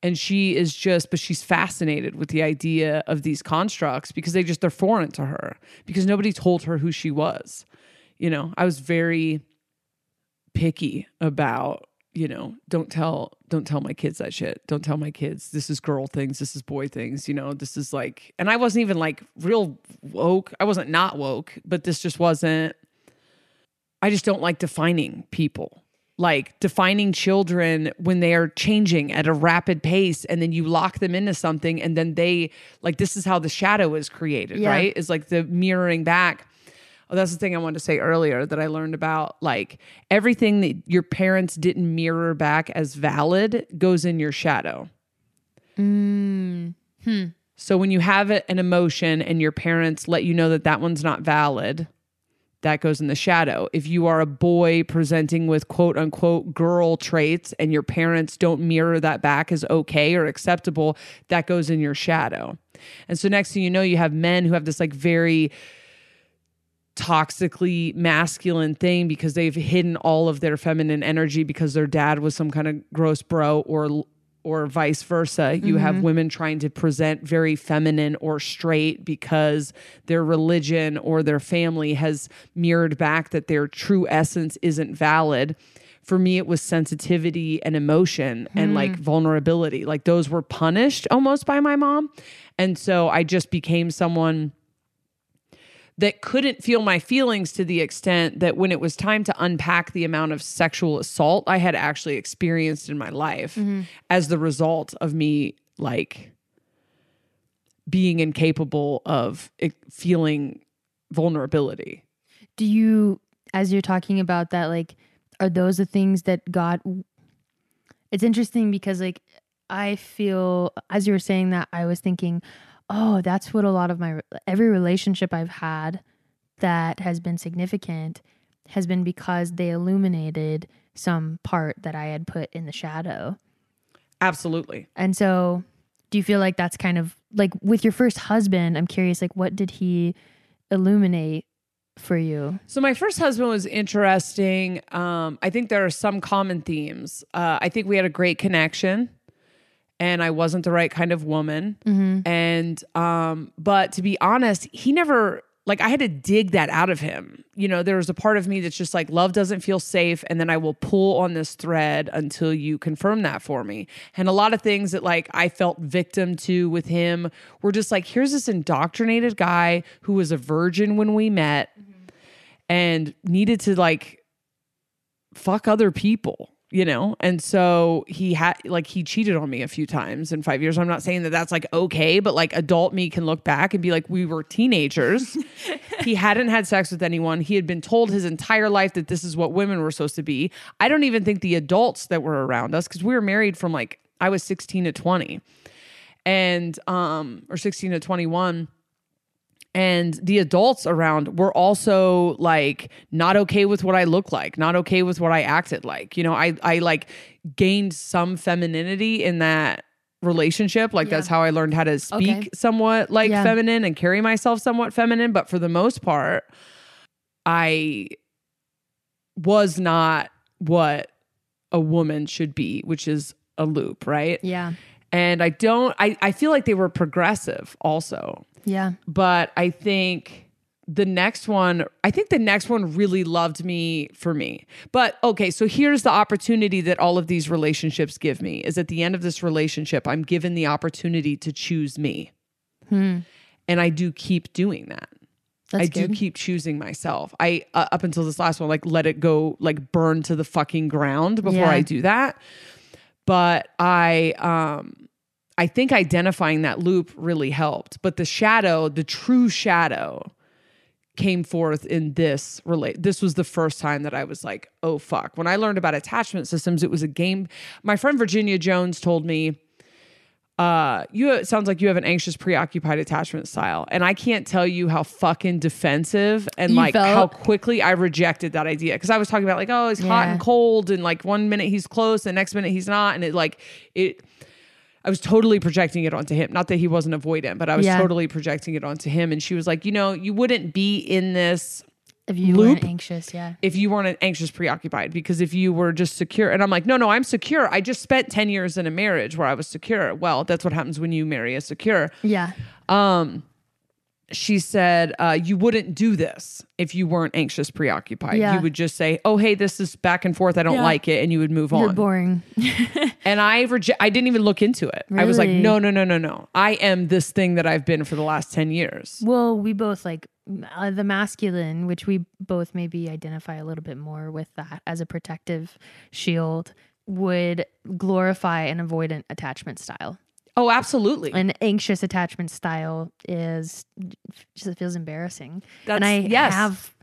and she is just but she's fascinated with the idea of these constructs because they just they're foreign to her because nobody told her who she was. You know i was very picky about you know don't tell don't tell my kids that shit. Don't tell my kids this is girl things this is boy things you know this is like and i wasn't even like real woke. I wasn't not woke but this just wasn't i just don't like defining people like defining children when they are changing at a rapid pace and then you lock them into something and then they like this is how the shadow is created Yeah. right is like the mirroring back oh that's the thing i wanted to say earlier that i learned about like everything that your parents didn't mirror back as valid goes in your shadow Hmm. so when you have an emotion and your parents let you know that that one's not valid that goes in the shadow. If you are a boy presenting with quote unquote girl traits and your parents don't mirror that back as okay or acceptable, that goes in your shadow. And so next thing you know, you have men who have this like very toxically masculine thing because they've hidden all of their feminine energy because their dad was some kind of gross bro or or vice versa. You have mm-hmm. women trying to present very feminine or straight because their religion or their family has mirrored back that their true essence isn't valid. For me, it was sensitivity and emotion and like hmm. vulnerability. Like those were punished almost by my mom. And so I just became someone that couldn't feel my feelings to the extent that when it was time to unpack the amount of sexual assault I had actually experienced in my life as the result of me like being incapable of eh, feeling vulnerability. Do you, as you're talking about that, like, are those the things that God? It's interesting because, like, I feel as you were saying that, I was thinking, oh, that's what a lot of my every relationship I've had that has been significant has been because they illuminated some part that I had put in the shadow. Absolutely. And so, do you feel like that's kind of like with your first husband? I'm curious, like, what did he illuminate for you? So my first husband was interesting. Um, I think there are some common themes. Uh, I think we had a great connection, and I wasn't the right kind of woman. And um, but to be honest, he never like I had to dig that out of him. You know, there was a part of me that's just like love doesn't feel safe, and then I will pull on this thread until you confirm that for me. And a lot of things that like I felt victim to with him were just like here's this indoctrinated guy who was a virgin when we met and needed to like fuck other people you know? And so he had like he cheated on me a few times in five years. I'm not saying that that's like okay but like adult me can look back and be like we were teenagers. He hadn't had sex with anyone. He had been told his entire life that this is what women were supposed to be. I don't even think the adults that were around us because we were married from like i was 16 to 20 and um or 16 to 21 and the adults around were also like not okay with what I look like, not okay with what I acted like. You know, I I like gained some femininity in that relationship. Like that's how I learned how to speak Okay. somewhat like Yeah. feminine and carry myself somewhat feminine, but for the most part I was not what a woman should be, which is a loop, right? Yeah. And I don't I I feel like they were progressive also Yeah. but I think the next one, I think the next one really loved me for me. But okay, so here's the opportunity that all of these relationships give me is at the end of this relationship, I'm given the opportunity to choose me. Hmm. And I do keep doing that. That's I good. do keep choosing myself. I uh, up until this last one, like let it go, like burn to the fucking ground before Yeah. I do that. But I, um, I think identifying that loop really helped. But the shadow, the true shadow, came forth in this relate. This was the first time that I was like, oh fuck. When I learned about attachment systems, it was a game. My friend Virginia Jones told me uh you it sounds like you have an anxious preoccupied attachment style. And i can't tell you how fucking defensive and You like felt- how quickly i rejected that idea. Because i was talking about like oh he's hot Yeah. and cold and like one minute he's close the next minute he's not and it like it i was totally projecting it onto him. Not that he wasn't avoidant but i was Yeah. totally projecting it onto him. And she was like you know you wouldn't be in this If you Loop. weren't anxious, yeah. if you weren't anxious preoccupied because if you were just secure and i'm like no no i'm secure i just spent 10 years in a marriage where i was secure well that's what happens when you marry a secure Yeah. Um, she said uh, you wouldn't do this if you weren't anxious preoccupied Yeah. you would just say oh hey this is back and forth i don't Yeah. like it and you would move You're on boring. and i reject i didn't even look into it i was like no no no no no i am this thing that i've been for the last 10 years Well, we both like uh, the masculine, which we both maybe identify a little bit more with that as a protective shield, would glorify an avoidant attachment style. oh absolutely An anxious attachment style is just it feels embarrassing. That's- and I yes. have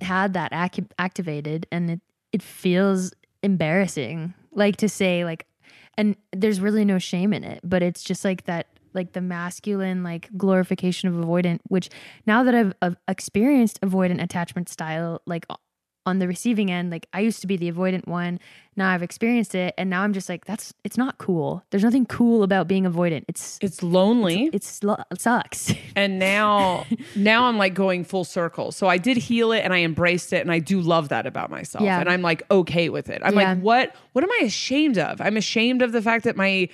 had that ac- activated, and it it feels embarrassing. Like to say like, and there's really no shame in it, but it's just like that like the masculine like glorification of avoidant which now that I've, I've experienced avoidant attachment style like on the receiving end like I used to be the avoidant one. Now I've experienced it and now I'm just like that's it's not cool. There's nothing cool about being avoidant. It's it's lonely. It's lo- it sucks. And now now i'm like going full circle. So i did heal it and i embraced it and i do love that about myself. Yeah. and i'm like okay with it. I'm Yeah. like what what am i ashamed of? I'm ashamed of the fact that my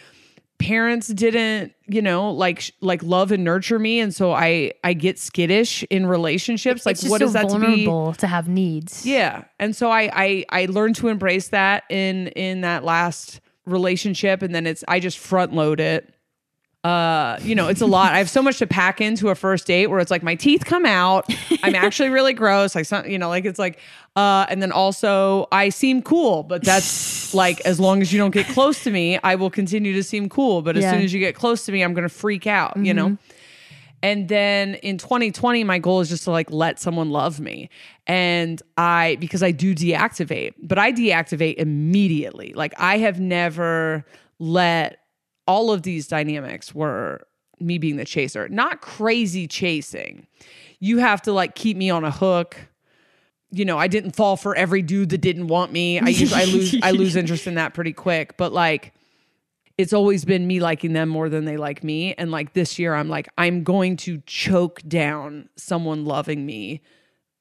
parents didn't you know like like love and nurture me and so i i get skittish in relationships like it's just what so is that to be vulnerable to have needs yeah. And so I I I learned to embrace that in in that last relationship and then it's I just front load it. Uh, you know, it's a lot. I have so much to pack into a first date where it's like my teeth come out. I'm actually really gross. Like some, you know, like it's like uh and then also I seem cool, but that's like as long as you don't get close to me, I will continue to seem cool, but as Yeah. soon as you get close to me, I'm going to freak out, you know. And then in 2020, my goal is just to like let someone love me. And I, because I do deactivate, but I deactivate immediately. Like I have never let all of these dynamics were me being the chaser, not crazy chasing. You have to like keep me on a hook. You know, I didn't fall for every dude that didn't want me. I use, I lose, I lose interest in that pretty quick. But like, it's always been me liking them more than they like me. And like this year, I'm like, I'm going to choke down someone loving me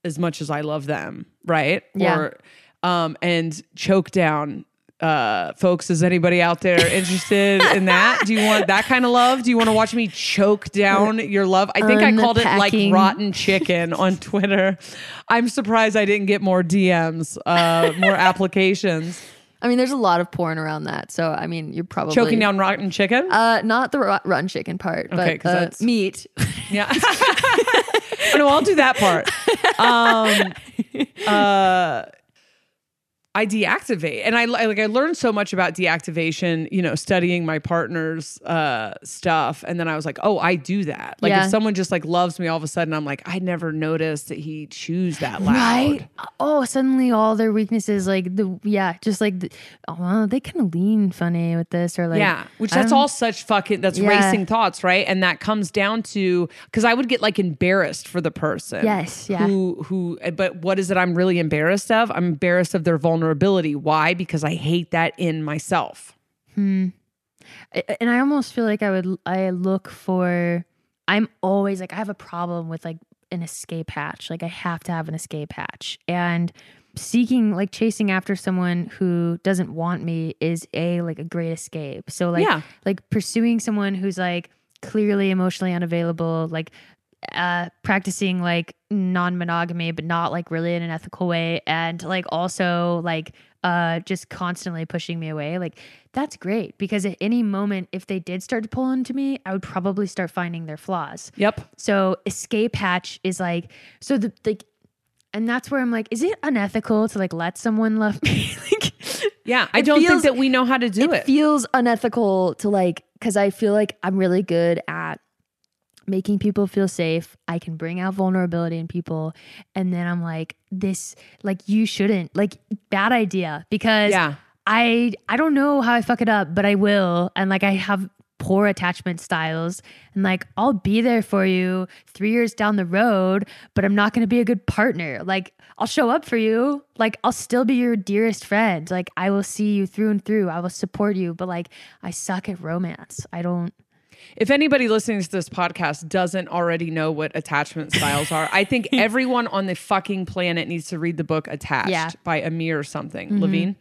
as much as I love them, right? Yeah. Or um and choke down uh folks is anybody out there interested in that do you want that kind of love do you want to watch me choke down your love i think i called it like rotten chicken on twitter i'm surprised i didn't get more dms uh more applications I mean, there's a lot of porn around that. So, I mean, you're probably choking down rotten chicken Uh, not the rot- rotten chicken part, Okay, but uh, that's- meat. Yeah. oh, no, I'll do that part. Um, uh, I deactivate, and I like I learned so much about deactivation, you know, studying my partner's uh, stuff, and then I was like, oh, I do that. Like Yeah. if someone just like loves me, all of a sudden I'm like, I never noticed that he chews that loud. Right? Oh, suddenly all their weaknesses, like the yeah, just like the, oh, they kind of lean funny with this, or like yeah, which that's all such fucking that's Yeah. racing thoughts, right? And that comes down to because I would get like embarrassed for the person. Yes, yeah. Who who? But what is it? I'm really embarrassed of. I'm embarrassed of their vulnerability. Why? Because I hate that in myself. Hmm. I- and I almost feel like I would I look for I'm always like I have a problem with like an escape hatch. Like I have to have an escape hatch. And seeking like chasing after someone who doesn't want me is a like a great escape. So like Yeah. like pursuing someone who's like clearly emotionally unavailable, like uh practicing like non-monogamy but not like really in an ethical way and like also like uh just constantly pushing me away like that's great because at any moment if they did start to pull into me i would probably start finding their flaws Yep. so escape hatch is like so the like and that's where i'm like is it unethical to like let someone love me like Yeah. I don't think that we know how to do it. it feels unethical to like because I feel like I'm really good at making people feel safe. I can bring out vulnerability in people, and then I'm like, this like you shouldn't like bad idea because Yeah. I I don't know how I fuck it up, but I will, and like I have poor attachment styles. And like I'll be there for you 3 years down the road but I'm not going to be a good partner. Like I'll show up for you. Like I'll still be your dearest friend. Like I will see you through and through. I will support you. But like I suck at romance. I don't If anybody listening to this podcast doesn't already know what attachment styles are, I think everyone on the fucking planet needs to read the book Attached Yeah. Mm-hmm. by Amir or something, Levine.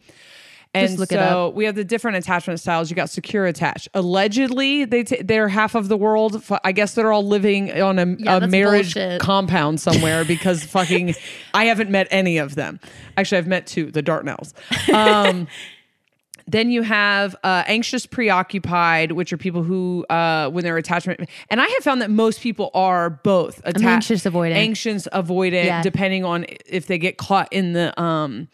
And so we have the different attachment styles. You got secure attached. Allegedly, they t- they're half of the world. I guess they're all living on a, Yeah, a marriage bullshit. compound somewhere because fucking I haven't met any of them. Actually, I've met two, the Dartnells. Um, then you have uh, anxious preoccupied, which are people who, uh, when they're attachment, and I have found that most people are both atta- anxious avoidant. anxious avoidant, Yeah. depending on if they get caught in the um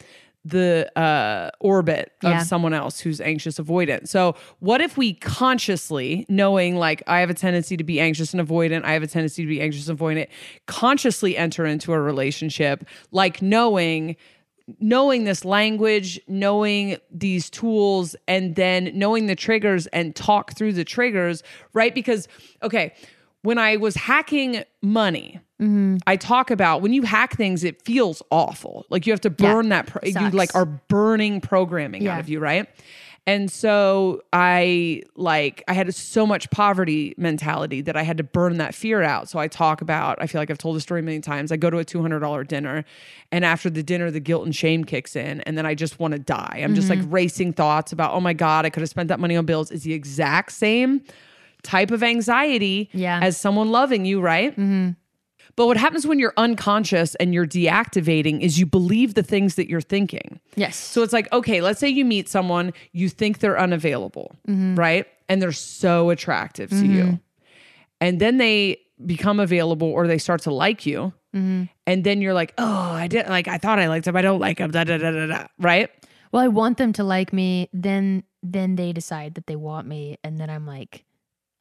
the uh orbit of Yeah. someone else who's anxious avoidant. So what if we consciously knowing like I have a tendency to be anxious and avoidant, I have a tendency to be anxious and avoidant, consciously enter into a relationship like knowing knowing this language, knowing these tools, and then knowing the triggers and talk through the triggers, right? Because, okay, when I was hacking money, mm-hmm. I talk about when you hack things, it feels awful. Like you have to burn that, pro- you like are burning programming out of you, right? And so I like I had so much poverty mentality that I had to burn that fear out. So I talk about I feel like I've told the story many times. I go to a $200 dinner and after the dinner the guilt and shame kicks in and then I just want to die. I'm just like Mm-hmm. racing thoughts about oh my god, I could have spent that money on bills. Is the exact same type of anxiety Yeah. as someone loving you, right? But what happens when you're unconscious and you're deactivating is you believe the things that you're thinking. yes So it's like, okay, let's say you meet someone, you think they're unavailable, Mm-hmm. right? And they're so attractive to you. And then they become available or they start to like you. Mm-hmm. And then you're like, oh, I didn't like, I thought I liked him. I don't like him. Da, da, da, da, da. Right? well I want them to like me then then they decide that they want me and then I'm like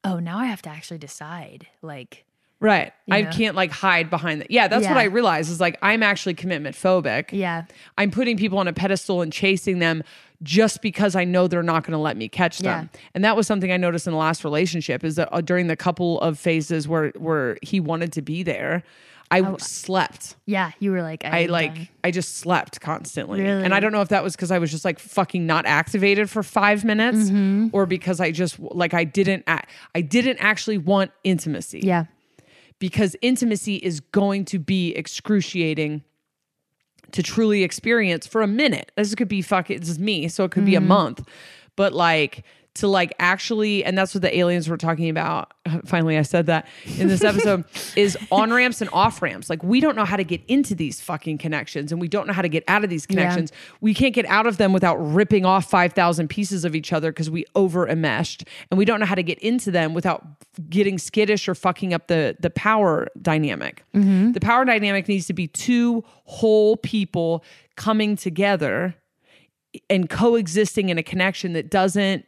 oh now I have to actually decide like Right. I Yeah. can't like hide behind that. Yeah, that's what I realized is like I'm actually commitment phobic. yeah I'm putting people on a pedestal and chasing them just because I know they're not going to let me catch them. And that was something I noticed in the last relationship is that uh, during the couple of phases where where he wanted to be there, I slept. yeah you were like I I'm like done. I just slept constantly. Really? And I don't know if that was cuz I was just like fucking not activated for 5 minutes Mm-hmm. or because I just like I didn't I didn't actually want intimacy yeah because intimacy is going to be excruciating to truly experience for a minute. This could be fucking this is me, so it could be a mm-hmm. month. But like to like actually and that's what the aliens were talking about. Finally I said that in this episode is on ramps and off ramps. Like we don't know how to get into these fucking connections and we don't know how to get out of these connections. We can't get out of them without ripping off 5000 pieces of each other because we over enmeshed and we don't know how to get into them without getting skittish or fucking up the the power dynamic. Mm-hmm. The power dynamic needs to be two whole people coming together and coexisting in a connection that doesn't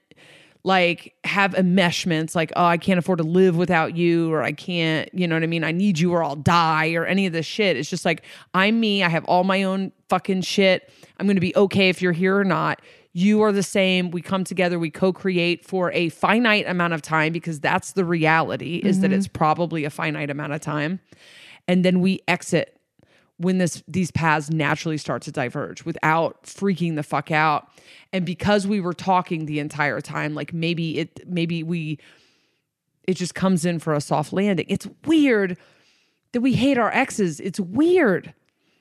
like have enmeshments like oh i can't afford to live without you or i can't you know what i mean? I need you or i'll die or any of this shit. It's just like i'm me i have all my own fucking shit. I'm gonna be okay if you're here or not. You are the same. We come together we co-create for a finite amount of time because that's the reality is that mm-hmm. it's probably a finite amount of time. And then we exit when this these paths naturally start to diverge without freaking the fuck out. And because we were talking the entire time like maybe it maybe we it just comes in for a soft landing. It's weird that we hate our exes. It's weird.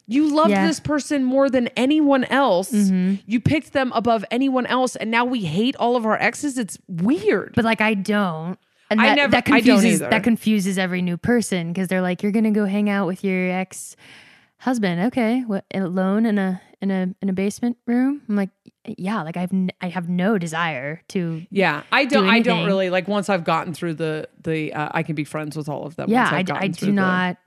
You loved Yeah. this person more than anyone else. Mm-hmm. You picked them above anyone else and now we hate all of our exes. It's weird. But like I don't. And I that, never- that I don't confuses either. that confuses every new person because they're like, you're gonna go hang out with your ex husband. Okay, what alone in a in a in a basement room? I'm like, yeah, like I've n- I have no desire to. yeah i don't do i don't really like once i've gotten through the the uh, i can be friends with all of them Yeah, I, I do the- not,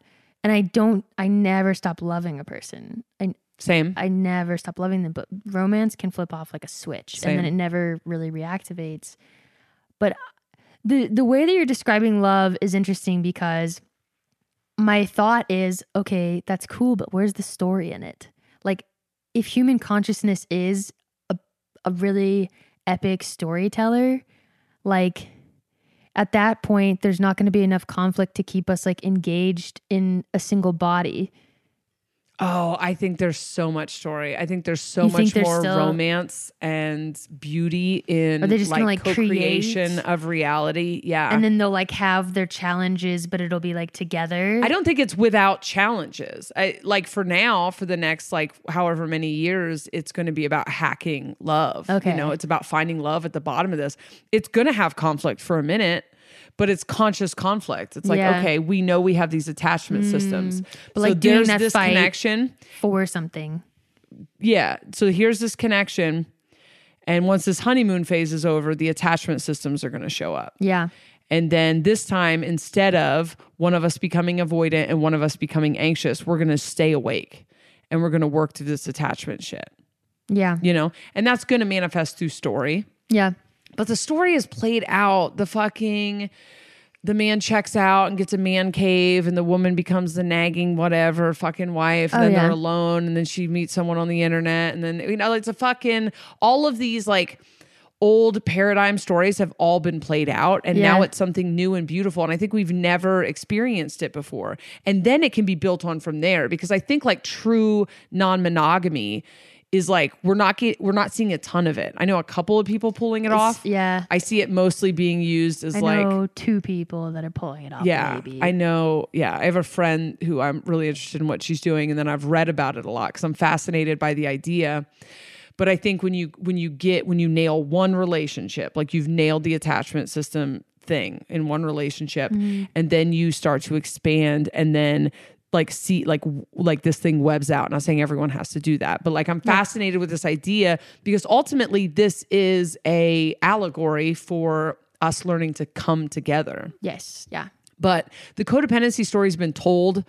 and I don't. I never stop loving a person. I same I never stop loving them, but romance can flip off like a switch, and then it never really reactivates. But the the way that you're describing love is interesting because my thought is, okay, that's cool, but where's the story in it? Like, if human consciousness is a a really epic storyteller, like at that point there's not going to be enough conflict to keep us like engaged in a single body Oh, I think there's so much story. I think there's so You much more still- romance and beauty in Are they just like, gonna, like, co-creation create? of reality. Yeah. and then they'll like have their challenges, but it'll be like together. I don't think it's without challenges. I like for now, for the next like however many years, it's going to be about hacking love. Okay. You know, it's about finding love at the bottom of this. It's going to have conflict for a minute, but it's conscious conflict. It's like, Yeah. Mm. okay, we know we have these attachment systems. But, like, doing that this fight- connection. for something. yeah so here's this connection and once this honeymoon phase is over the attachment systems are going to show up Yeah. and then this time instead of one of us becoming avoidant and one of us becoming anxious we're going to stay awake and we're going to work through this attachment shit Yeah. you know and that's going to manifest through story Yeah. But the story is played out. The fucking the man checks out and gets a man cave and the woman becomes the nagging whatever fucking wife and Oh, then yeah. they're alone and then she meets someone on the internet and then you know it's a fucking all of these like old paradigm stories have all been played out and now it's something new and beautiful and i think we've never experienced it before. And then it can be built on from there because i think like true non-monogamy is like we're not get, we're not seeing a ton of it i know a couple of people pulling it off Yeah. I see it mostly being used as I like know two people that are pulling it off. yeah, Maybe. I know. Yeah, I have a friend who I'm really interested in what she's doing, and then I've read about it a lot because I'm fascinated by the idea. But I think when you when you get when you nail one relationship, like you've nailed the attachment system thing in one relationship, Mm-hmm. and then you start to expand, and then like see like like this thing webs out. Not saying everyone has to do that, but like I'm fascinated with this idea because ultimately this is a allegory for us learning to come together. Yes. Yeah. But the codependency story's been told.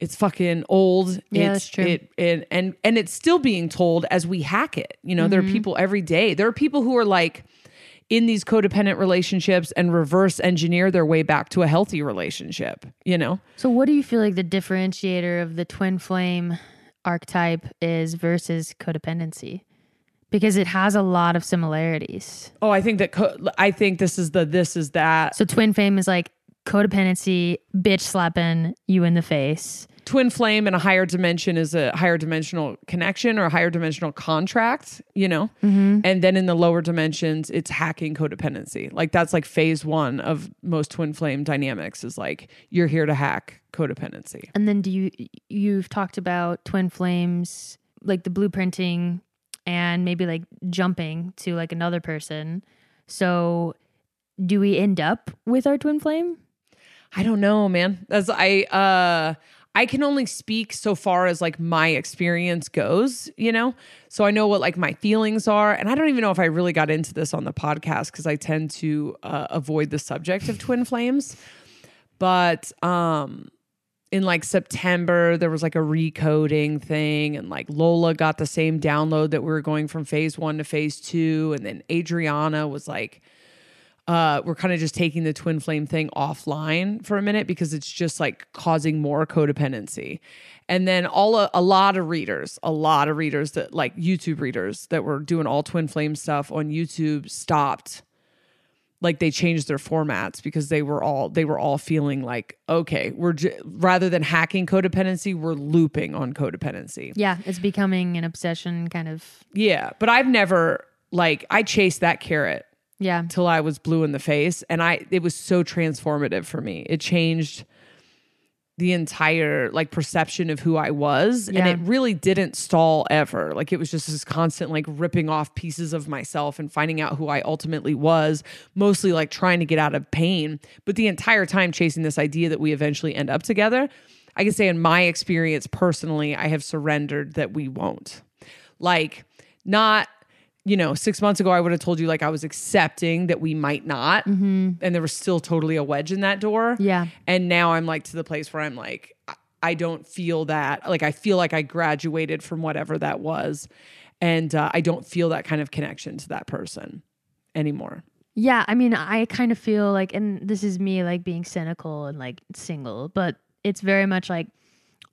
It's fucking old. Yeah, it's, that's true. It, and and and it's still being told as we hack it. You know, there Mm-hmm. are people every day. There are people who are like in these codependent relationships and reverse engineer their way back to a healthy relationship. You know, So, what do you feel like the differentiator of the twin flame archetype is versus codependency? Because it has a lot of similarities. oh, I think that co- I think this is the this is that So, twin flame is like codependency, bitch slapping you in the face. Twin flame in a higher dimension is a higher dimensional connection or a higher dimensional contract, you know? And then in the lower dimensions, it's hacking codependency. Like that's like phase one of most twin flame dynamics is like you're here to hack codependency. And then, do you, you've talked about twin flames, like the blueprinting and maybe like jumping to like another person. So, do we end up with our twin flame? I don't know, man. As I uh I can only speak so far as like my experience goes, you know? So I know what like my feelings are. And I don't even know if I really got into this on the podcast because I tend to uh, avoid the subject of twin flames. But um in like September, there was like a recoding thing, and like Lola got the same download that we were going from phase one to phase two. And then Adriana was like, uh, we're kind of just taking the twin flame thing offline for a minute because it's just like causing more codependency. And then all a, a lot of readers, a lot of readers that like YouTube readers that were doing all twin flame stuff on YouTube stopped like they changed their formats because they were all they were all feeling like okay we're j- rather than hacking codependency we're looping on codependency Yeah, it's becoming an obsession kind of. yeah but i've never like i chased that carrot Yeah. till i was blue in the face. And i it was so transformative for me. It changed the entire like perception of who i was. Yeah. and it really didn't stall ever. Like it was just this constant like ripping off pieces of myself and finding out who i ultimately was mostly like trying to get out of pain. But the entire time chasing this idea that we eventually end up together i can say in my experience personally i have surrendered that we won't. Like not you know six months ago i would have told you like i was accepting that we might not. And there was still totally a wedge in that door. Yeah. and now i'm like to the place where i'm like I- i don't feel that like i feel like i graduated from whatever that was. And uh, i don't feel that kind of connection to that person anymore. Yeah, I mean, I kind of feel like, and this is me like being cynical and like single, but it's very much like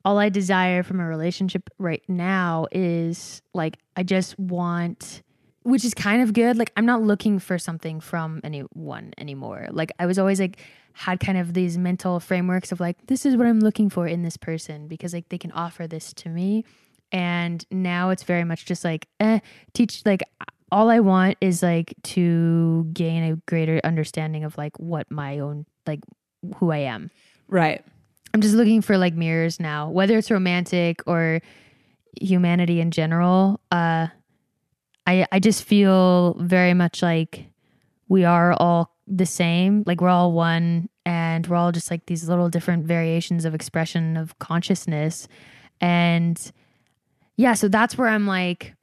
all I desire from a relationship right now is like, I just want, which is kind of good. Like, I'm not looking for something from anyone anymore. Like, I was always like, had kind of these mental frameworks of like, this is what I'm looking for in this person because like they can offer this to me. And now it's very much just like, eh, teach, like, all I want is like to gain a greater understanding of like what my own like who I am. right I'm just looking for like mirrors now, whether it's romantic or humanity in general. Uh I I just feel very much like we are all the same, like we're all one and we're all just like these little different variations of expression of consciousness. And yeah, so that's where I'm like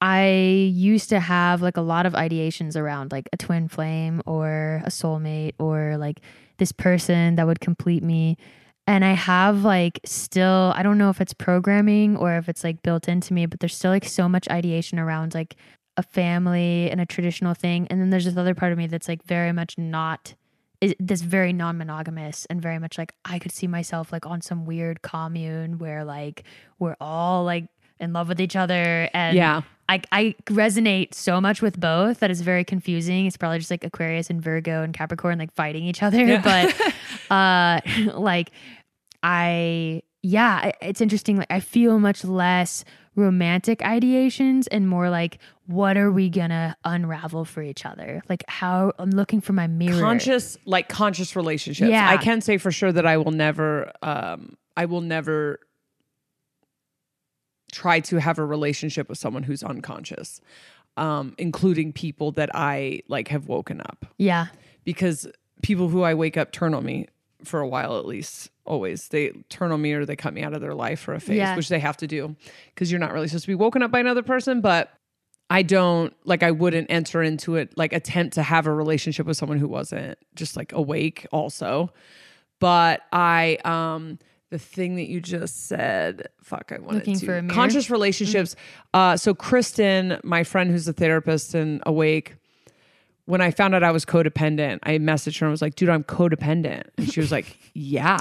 I used to have like a lot of ideations around like a twin flame or a soulmate or like this person that would complete me. And I have like still, I don't know if it's programming or if it's like built into me, but there's still like so much ideation around like a family and a traditional thing. And then there's this other part of me that's like very much not, is this very non monogamous and very much like I could see myself like on some weird commune where like we're all like in love with each other. And Yeah. I, I resonate so much with both that it's very confusing. It's probably just like Aquarius and Virgo and Capricorn like fighting each other. But uh like I yeah, it's interesting. Like I feel much less romantic ideations and more like what are we gonna unravel for each other? Like how I'm looking for my mirror. conscious like conscious relationships Yeah. i can say for sure that i will never um i will never try to have a relationship with someone who's unconscious um including people that i like have woken up Yeah. because people who i wake up turn on me for a while at least always they turn on me or they cut me out of their life for a phase Yeah. which they have to do because you're not really supposed to be woken up by another person but I don't like I wouldn't enter into it like attempt to have a relationship with someone who wasn't just like awake also. But I um the thing that you just said, fuck, I wanted Looking to for a mirror? conscious relationships. Uh so Kristen, my friend who's a therapist and awake, when I found out I was codependent, I messaged her and was like, dude, I'm codependent. And she was like, yeah.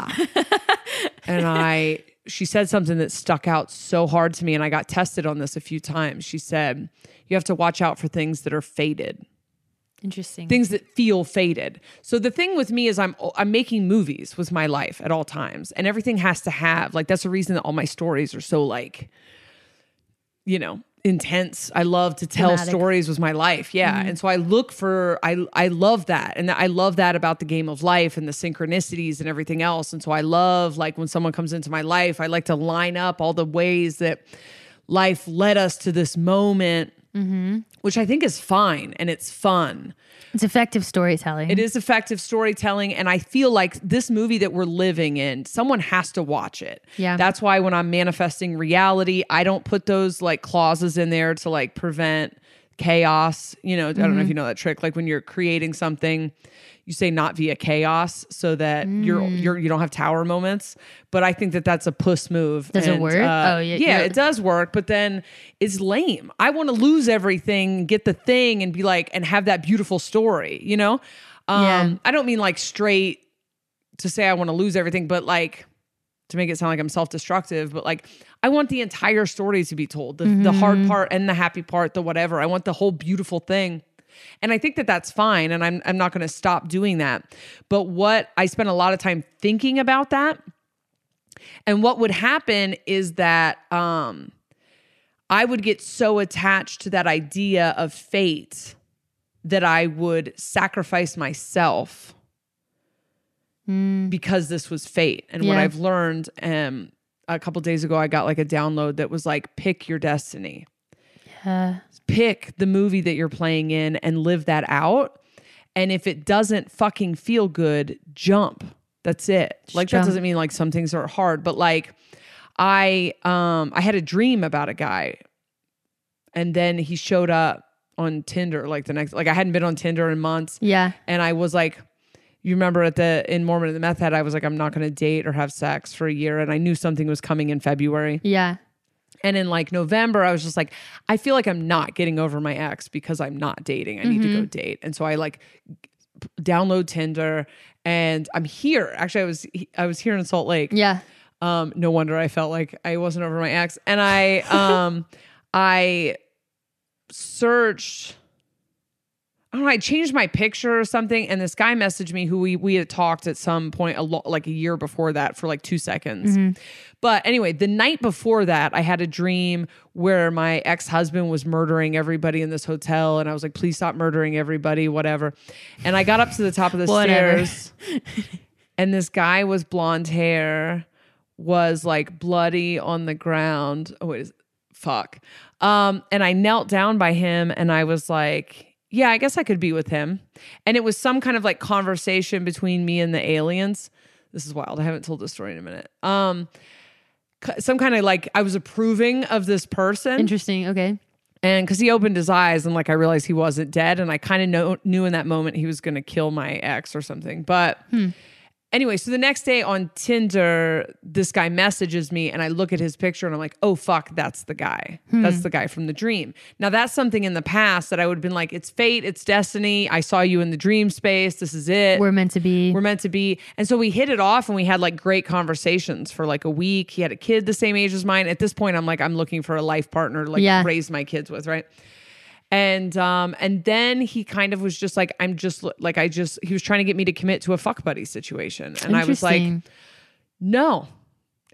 and I, she said something that stuck out so hard to me. And I got tested on this a few times. She said, you have to watch out for things that are faded Interesting. things that feel faded. So the thing with me is I'm I'm making movies with my life at all times and everything has to have like that's the reason that all my stories are so like you know intense. I love to tell Dramatic. stories with my life. Yeah. Mm-hmm. And so I look for I I love that. And I love that about the game of life and the synchronicities and everything else. And so I love like when someone comes into my life, I like to line up all the ways that life led us to this moment. Mm-hmm. Which I think is fine and it's fun. it's effective storytelling. It is effective storytelling. And I feel like this movie that we're living in, someone has to watch it. Yeah. That's why when I'm manifesting reality, I don't put those like clauses in there to like prevent chaos. You know, I don't know if you know that trick. Like when you're creating something, you say not via chaos so that you're you're you don't have tower moments. But I think that that's a puss move. Does it work? uh, Oh, yeah, yeah, it does work. But then it's lame. I want to lose everything, get the thing, and be like, and have that beautiful story. You know, um, Yeah. I don't mean like straight to say I want to lose everything, but like to make it sound like I'm self destructive, but like I want the entire story to be told the, the hard part and the happy part, the whatever. I want the whole beautiful thing. And I think that that's fine. And I'm, I'm not going to stop doing that. But what I spent a lot of time thinking about that. And what would happen is that um, I would get so attached to that idea of fate that I would sacrifice myself because this was fate. And what I've learned um, a couple days ago, I got like a download that was like, pick your destiny. Uh, Pick the movie that you're playing in and live that out. And if it doesn't fucking feel good, jump. That's it. like that doesn't mean like some things are hard, but like I um I had a dream about a guy and then he showed up on Tinder like the next like I hadn't been on Tinder in months yeah. and I was like, you remember at the in Mormon and the Meth Head, I was like, I'm not going to date or have sex for a year, and I knew something was coming in February. Yeah. And in like November, I was just like, I feel like I'm not getting over my ex because I'm not dating. I need to go date, and so I like download Tinder, and I'm here. Actually, I was I was here in Salt Lake. Yeah. Um, no wonder I felt like I wasn't over my ex. And I um I searched I don't know, I changed my picture or something, and this guy messaged me who we we had talked at some point a lot like a year before that for like two seconds. But anyway, the night before that, I had a dream where my ex husband was murdering everybody in this hotel, and I was like, "Please stop murdering everybody, whatever." And I got up to the top of the stairs, and this guy was blonde hair, was like bloody on the ground. Oh wait, is- fuck. Um, and I knelt down by him, and I was like, "Yeah, I guess I could be with him." And it was some kind of like conversation between me and the aliens. This is wild. I haven't told this story in a minute. Um, some kind of like I was approving of this person, Interesting. Okay. and because he opened his eyes and like I realized he wasn't dead, and I kind of know, knew in that moment he was going to kill my ex or something. But anyway, so the next day on Tinder, this guy messages me, and I look at his picture, and I'm like, oh fuck, that's the guy. That's hmm. the guy from the dream. Now that's something in the past that I would have been like, it's fate, it's destiny. I saw you in the dream space. This is it We're meant to be. we're meant to be. And so we hit it off and we had like great conversations for like a week. He had a kid the same age as mine. At this point, I'm like, I'm looking for a life partner to like Yeah. raise my kids with, right? And um and then he kind of was just like, I'm just like I just he was trying to get me to commit to a fuck buddy situation. And I was like, no.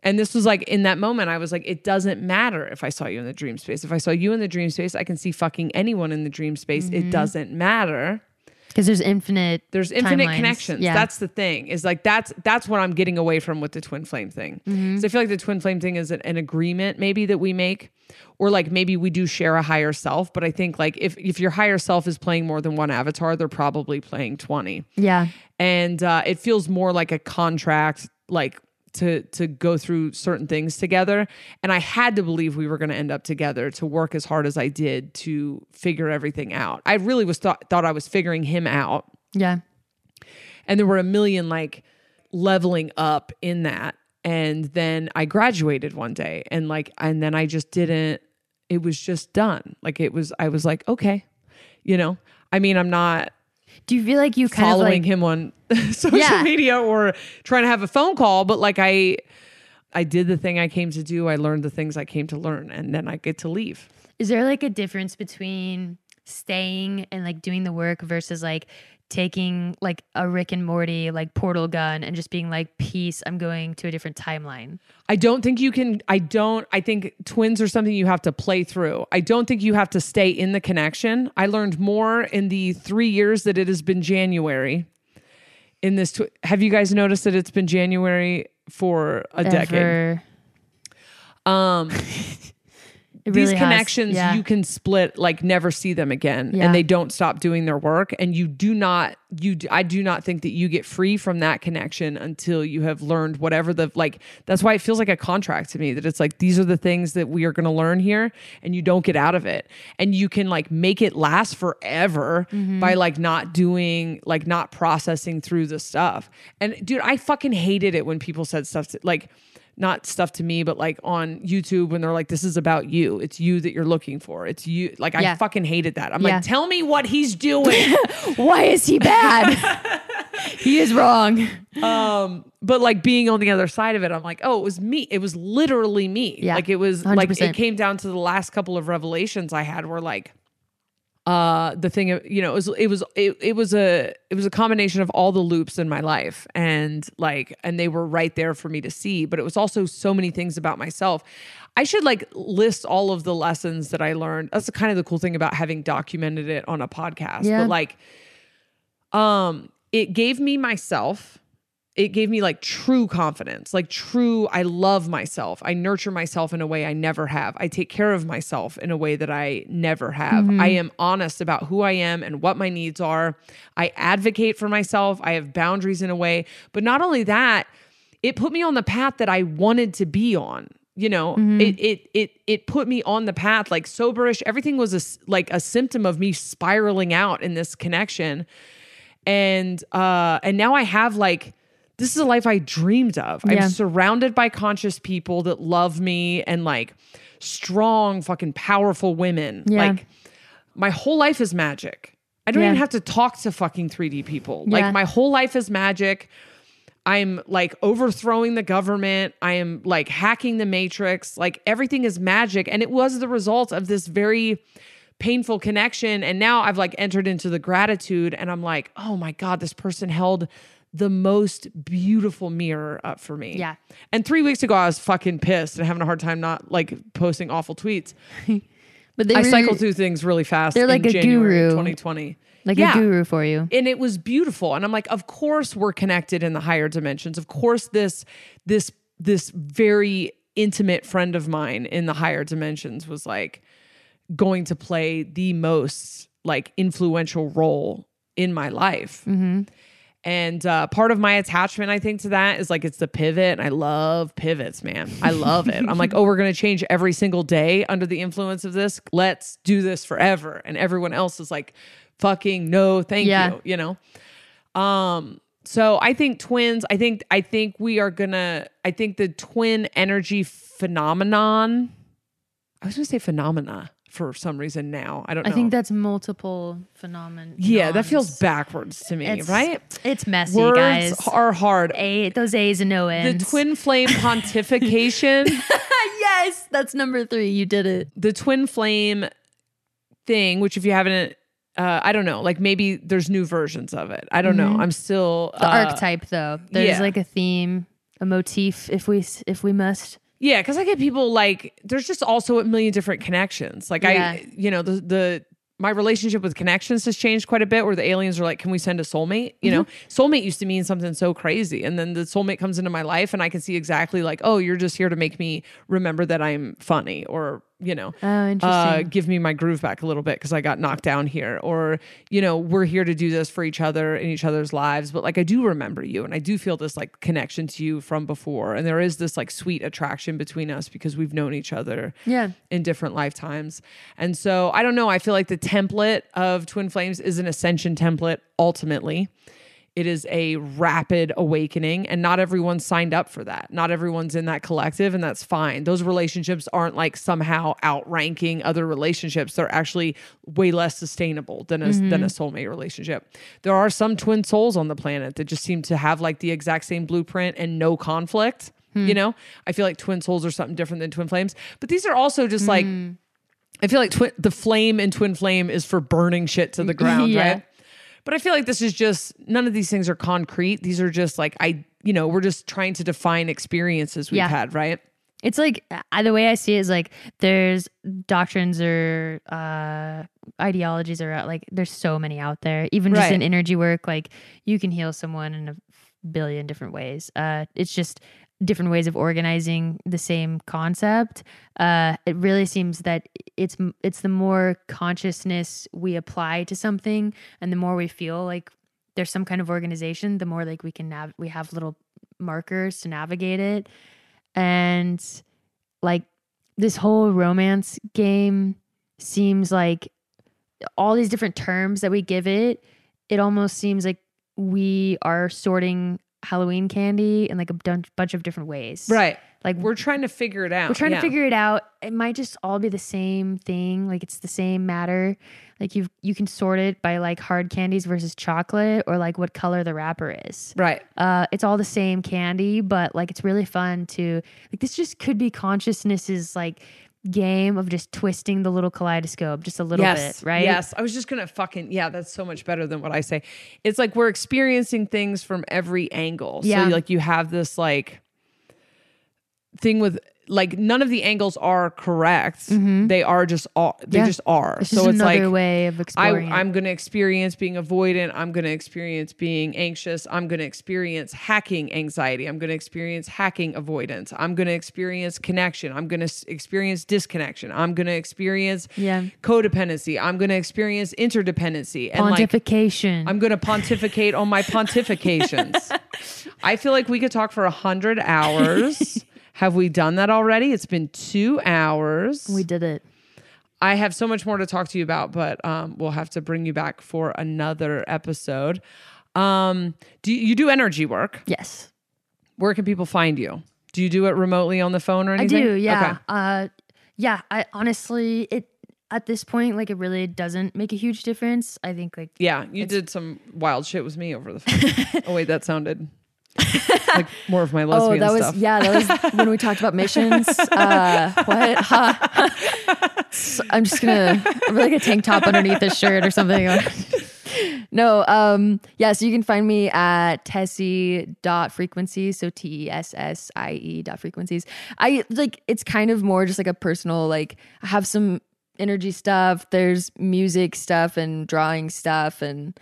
And this was like in that moment, I was like, it doesn't matter if I saw you in the dream space. If I saw you in the dream space, I can see fucking anyone in the dream space. Mm-hmm. It doesn't matter because there's infinite. there's infinite timelines. connections Yeah. that's the thing is like that's that's what i'm getting away from with the twin flame thing Mm-hmm. 'Cause i feel like the twin flame thing is an, an agreement maybe that we make or like maybe we do share a higher self but i think like if if your higher self is playing more than one avatar they're probably playing 20 yeah. and uh, it feels more like a contract like to to go through certain things together. And i had to believe we were going to end up together to work as hard as i did to figure everything out. I really was thought thought i was figuring him out. Yeah. and there were a million like leveling up in that. And then i graduated one day and like and then i just didn't it was just done. Like it was i was like okay you know? I mean i'm not Do you feel like you kind following of like him on social Yeah. media or trying to have a phone call but like i i did the thing i came to do i learned the things i came to learn and then i get to leave Is there like a difference between staying and like doing the work versus like taking like a Rick and Morty like portal gun and just being like, peace, I'm going to a different timeline? I don't think you can. I don't. I think twins are something you have to play through. I don't think you have to stay in the connection. I learned more in the three years that it has been January. In this, tw- have you guys noticed that it's been January for a decade? Um, It these really connections Yeah. you can split like never see them again Yeah. and they don't stop doing their work and you do not you I do not think that you get free from that connection until you have learned whatever the like that's why it feels like a contract to me that it's like these are the things that we are going to learn here and you don't get out of it and you can like make it last forever Mm-hmm. by like not doing like not processing through the stuff and dude I fucking hated it when people said stuff to, like not stuff to me, but like on YouTube when they're like, this is about you. It's you that you're looking for. It's you. Like, I fucking hated that. I'm Yeah. like, tell me what he's doing. Why is he bad? he is wrong. um, but like being on the other side of it, I'm like, oh, it was me. It was literally me. Yeah. Like, it was like, 100%. it came down to the last couple of revelations I had were like, uh the thing you know it was it was it, it was a it was a combination of all the loops in my life and like and they were right there for me to see but it was also so many things about myself i should like list all of the lessons that i learned that's the kind of the cool thing about having documented it on a podcast Yeah. but like um it gave me myself it gave me like true confidence like true i love myself. I nurture myself in a way i never have. I take care of myself in a way that i never have. I am honest about who i am and what my needs are. I advocate for myself. I have boundaries in a way. But not only that it put me on the path that i wanted to be on you know? It it it it put me on the path like soberish. Everything was a like a symptom of me spiraling out in this connection. And uh and now i have like this is a life i dreamed of Yeah. i'm surrounded by conscious people that love me and like strong fucking powerful women Yeah. like my whole life is magic i don't Yeah. even have to talk to fucking 3d people like my whole life is magic I'm like overthrowing the government. I am like hacking the matrix. Like everything is magic. And it was the result of this very painful connection. And now I've like entered into the gratitude and I'm like, oh my God, this person held the most beautiful mirror up for me. Yeah. And three weeks ago, I was fucking pissed and having a hard time not like posting awful tweets. But they I cycle through things really fast. They're like a January guru. 2020. like Yeah a guru for you. and it was beautiful and i'm like of course we're connected in the higher dimensions of course this this this very intimate friend of mine in the higher dimensions was like going to play the most like influential role in my life mm-hmm. And uh, part of my attachment i think to that is like it's the pivot and i love pivots man. I love it. I'm like oh we're going to change every single day under the influence of this? Let's do this forever. And everyone else is like fucking no thank Yeah. you you know? Um so i think twins i think i think we are gonna i think the twin energy phenomenon i was gonna say phenomena for some reason now i don't know I think that's multiple phenomenon. yeah that feels backwards to me It's, right It's messy, words guys. are hard A, those A's and no the N's. twin flame pontification yes, that's number three. You did it. the twin flame thing which if you haven't uh, I don't know. Like maybe there's new versions of it. I don't know. I'm still Mm-hmm. The uh, archetype, though. There's yeah. like a theme, a motif, if we s- if we must. Yeah, because I get people like there's just also a million different connections. Like Yeah. I, you know, the the my relationship with connections has changed quite a bit. Where the aliens are like, "Can we send a soulmate?" You know, Mm-hmm. soulmate used to mean something so crazy, and then the soulmate comes into my life, and I can see exactly like, "Oh, you're just here to make me remember that I'm funny," or you know, Oh, uh, give me my groove back a little bit because I got knocked down here, or you know, we're here to do this for each other in each other's lives. But like, I do remember you, and I do feel this like connection to you from before, and there is this like sweet attraction between us because we've known each other yeah. in different lifetimes. And so I don't know. I feel like the template of Twin Flames is an ascension template ultimately. It is a rapid awakening, and not everyone's signed up for that. Not everyone's in that collective, and that's fine. Those relationships aren't like somehow outranking other relationships. They're actually way less sustainable than a, than a mm-hmm. soulmate relationship. There are some twin souls on the planet that just seem to have like the exact same blueprint and no conflict. Hmm. You know, I feel like twin souls are something different than twin flames, but these are also just like hmm. I feel like twin, the flame and twin flame is for burning shit to the ground, Yeah. right? But I feel like this is just none of these things are concrete. These are just like I, you know, we're just trying to define experiences we've Yeah. had, right? It's like the way I see it is like there's doctrines or uh, ideologies are out. Like there's so many out there. Even just Right. in energy work, like you can heal someone in a billion different ways. Uh, it's just different ways of organizing the same concept. Uh, it really seems that it's it's the more consciousness we apply to something, and the more we feel like there's some kind of organization, the more like we can nav- we have little markers to navigate it, and like this whole romance game seems like all these different terms that we give it. It almost seems like we are sorting Halloween candy in like a dun- bunch of different ways. Right. Like We're trying to figure it out. we're trying Yeah. to figure it out. It might just all be the same thing. Like it's the same matter. Like you you can sort it by like hard candies versus chocolate or like what color the wrapper is. Right. Uh, it's all the same candy, but like it's really fun to like this. Just could be consciousness's like game of just twisting the little kaleidoscope just a little yes, bit, right? Yes. I was just gonna fucking yeah. That's so much better than what I say. It's like we're experiencing things from every angle. Yeah. So like you have this like thing with like none of the angles are correct. They are just all they Mm-hmm. Yeah. just are. It's so just it's like way of I, exploring. it. I'm going to experience being avoidant. I'm going to experience being anxious. I'm going to experience hacking anxiety. I'm going to experience hacking avoidance. I'm going to experience connection. I'm going to experience disconnection. I'm going to experience Yeah. codependency. I'm going to experience interdependency. And like, Pontification. I'm going to pontificate on my pontifications. I feel like we could talk for a hundred hours. Have we done that already? It's been two hours. we did it. I have so much more to talk to you about, but um, we'll have to bring you back for another episode. Um, do you, you do energy work? Yes. Where can people find you? Do you do it remotely on the phone or anything? I do, yeah. Okay. Uh yeah, I honestly it at this point like it really doesn't make a huge difference. I think like Yeah, you did some wild shit with me over the phone. oh wait, that sounded like more of my lesbian Oh, lesbian that was yeah. That was when we talked about missions. Uh, what? Huh? So I'm just gonna I'm like a tank top underneath this shirt or something. no, um, yeah. So you can find me at Tessie dot frequencies. So T E S S I E dot frequencies. I like it's kind of more just like a personal like I have some energy stuff. There's music stuff and drawing stuff and.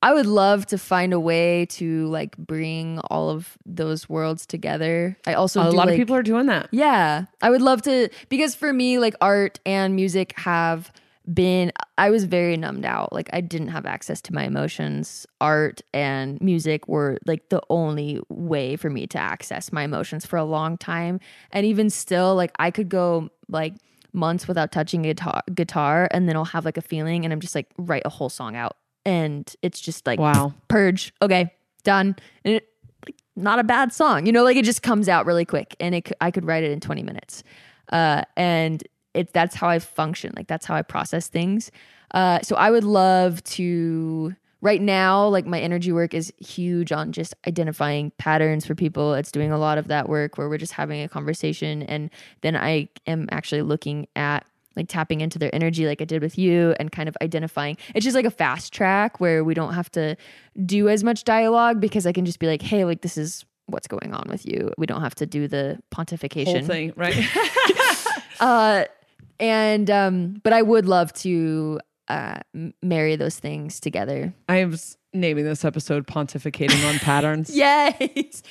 I would love to find a way to like bring all of those worlds together. I also a lot like, of people are doing that. yeah, I would love to because for me, like art and music have been. I was very numbed out. Like I didn't have access to my emotions. Art and music were like the only way for me to access my emotions for a long time. And even still, like I could go like months without touching a guitar, guitar, and then I'll have like a feeling, and I'm just like write a whole song out, and it's just like Wow. purge. Okay, done. And it, like, not a bad song, you know. Like it just comes out really quick, and it I could write it in twenty minutes. Uh, and it that's how I function. Like that's how I process things. Uh, so I would love to. Right now, like my energy work is huge on just identifying patterns for people. It's doing a lot of that work where we're just having a conversation, and then I am actually looking at like tapping into their energy like I did with you and kind of identifying. It's just like a fast track where we don't have to do as much dialogue because I can just be like, hey, like this is what's going on with you. We don't have to do the Whole pontification. thing, right? Uh and um but I would love to uh marry those things together. I was naming this episode "Pontificating on Patterns." Yes.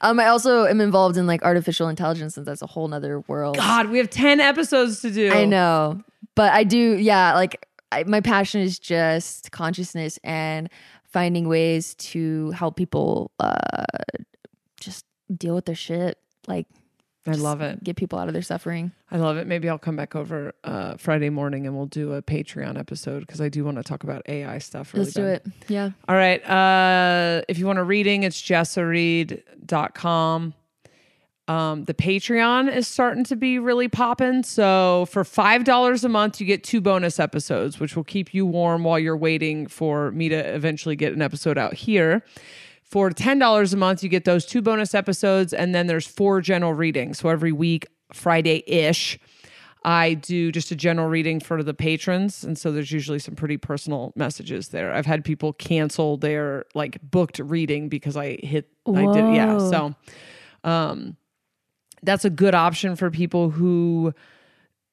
Um I also am involved in like artificial intelligence and that's a whole nother world. God, we have ten episodes to do. I know. But I do, yeah, like I, my passion is just consciousness and finding ways to help people uh just deal with their shit. Like I love it. get people out of their suffering. I love it. Maybe I'll come back over uh, Friday morning and we'll do a Patreon episode because I do want to talk about AI stuff. Really Let's do it. Yeah. All right. Uh, if you want a reading, it's jessareed.com. Um, the Patreon is starting to be really popping. So for $5 a month, you get two bonus episodes, which will keep you warm while you're waiting for me to eventually get an episode out here. For $10 a month, you get those two bonus episodes, and then there's four general readings. So every week, Friday ish, I do just a general reading for the patrons. And so there's usually some pretty personal messages there. I've had people cancel their like booked reading because I hit, I did, yeah. So, um, that's a good option for people who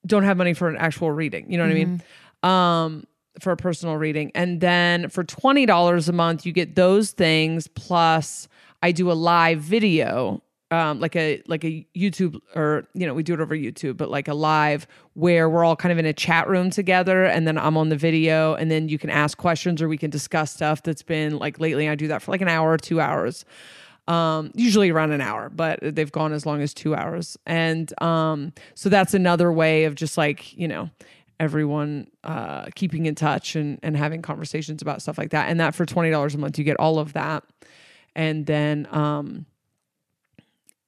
don't have money for an actual reading. You know what I mean? Um, for a personal reading. And then for $20 a month, you get those things. Plus, I do a live video um, like a like a YouTube or you know we do it over YouTube, but like a live where we're all kind of in a chat room together, and then I'm on the video, and then you can ask questions or we can discuss stuff that's been like lately. I do that for like an hour or two hours, um, usually around an hour, but they've gone as long as two hours, and um, so that's another way of just like you know everyone uh, keeping in touch and and having conversations about stuff like that, and that for twenty dollars a month you get all of that, and then. Um,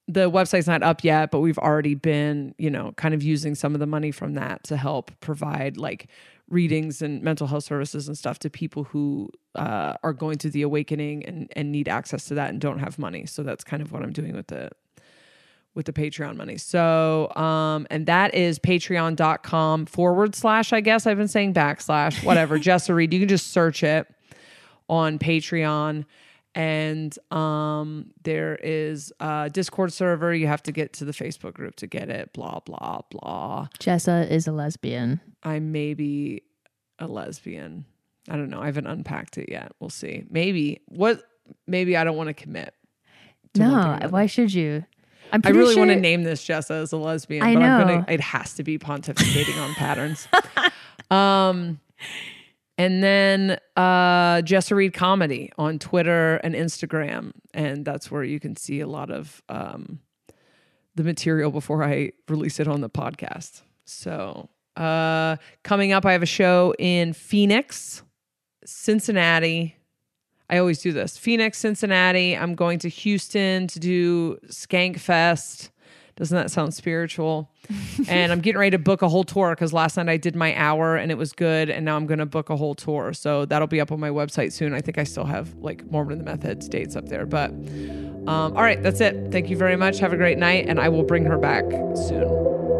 the website's not up yet, but we've already been, you know, kind of using some of the money from that to help provide like readings and mental health services and stuff to people who uh, are going through the awakening and and need access to that and don't have money. So that's kind of what I'm doing with the with the Patreon money. So um and that is patreon.com forward slash, I guess I've been saying backslash, whatever, Jessa Reed. You can just search it on Patreon. And um there is a discord server. You have to get to the facebook group to get it blah blah blah. Jessa is a lesbian. i may be a lesbian. I don't know. I haven't unpacked it yet. We'll see. Maybe. What maybe i don't want to commit to one thing or No, why should you? I'm I really sure, want to name this Jessa as a lesbian, I but I'm know. gonna it has to be pontificating on patterns. Um and then uh Jessa Reed Comedy on Twitter and Instagram. And that's where you can see a lot of um the material before I release it on the podcast. So uh coming up, I have a show in Phoenix, Cincinnati. I always do this. Phoenix, Cincinnati. I'm going to Houston to do Skank Fest. Doesn't that sound spiritual? and I'm getting ready to book a whole tour because last night I did my hour and it was good. And now I'm going to book a whole tour. So that'll be up on my website soon. I think I still have like Mormon and the Meth Heads dates up there. But um, all right, that's it. Thank you very much. Have a great night. And I will bring her back soon.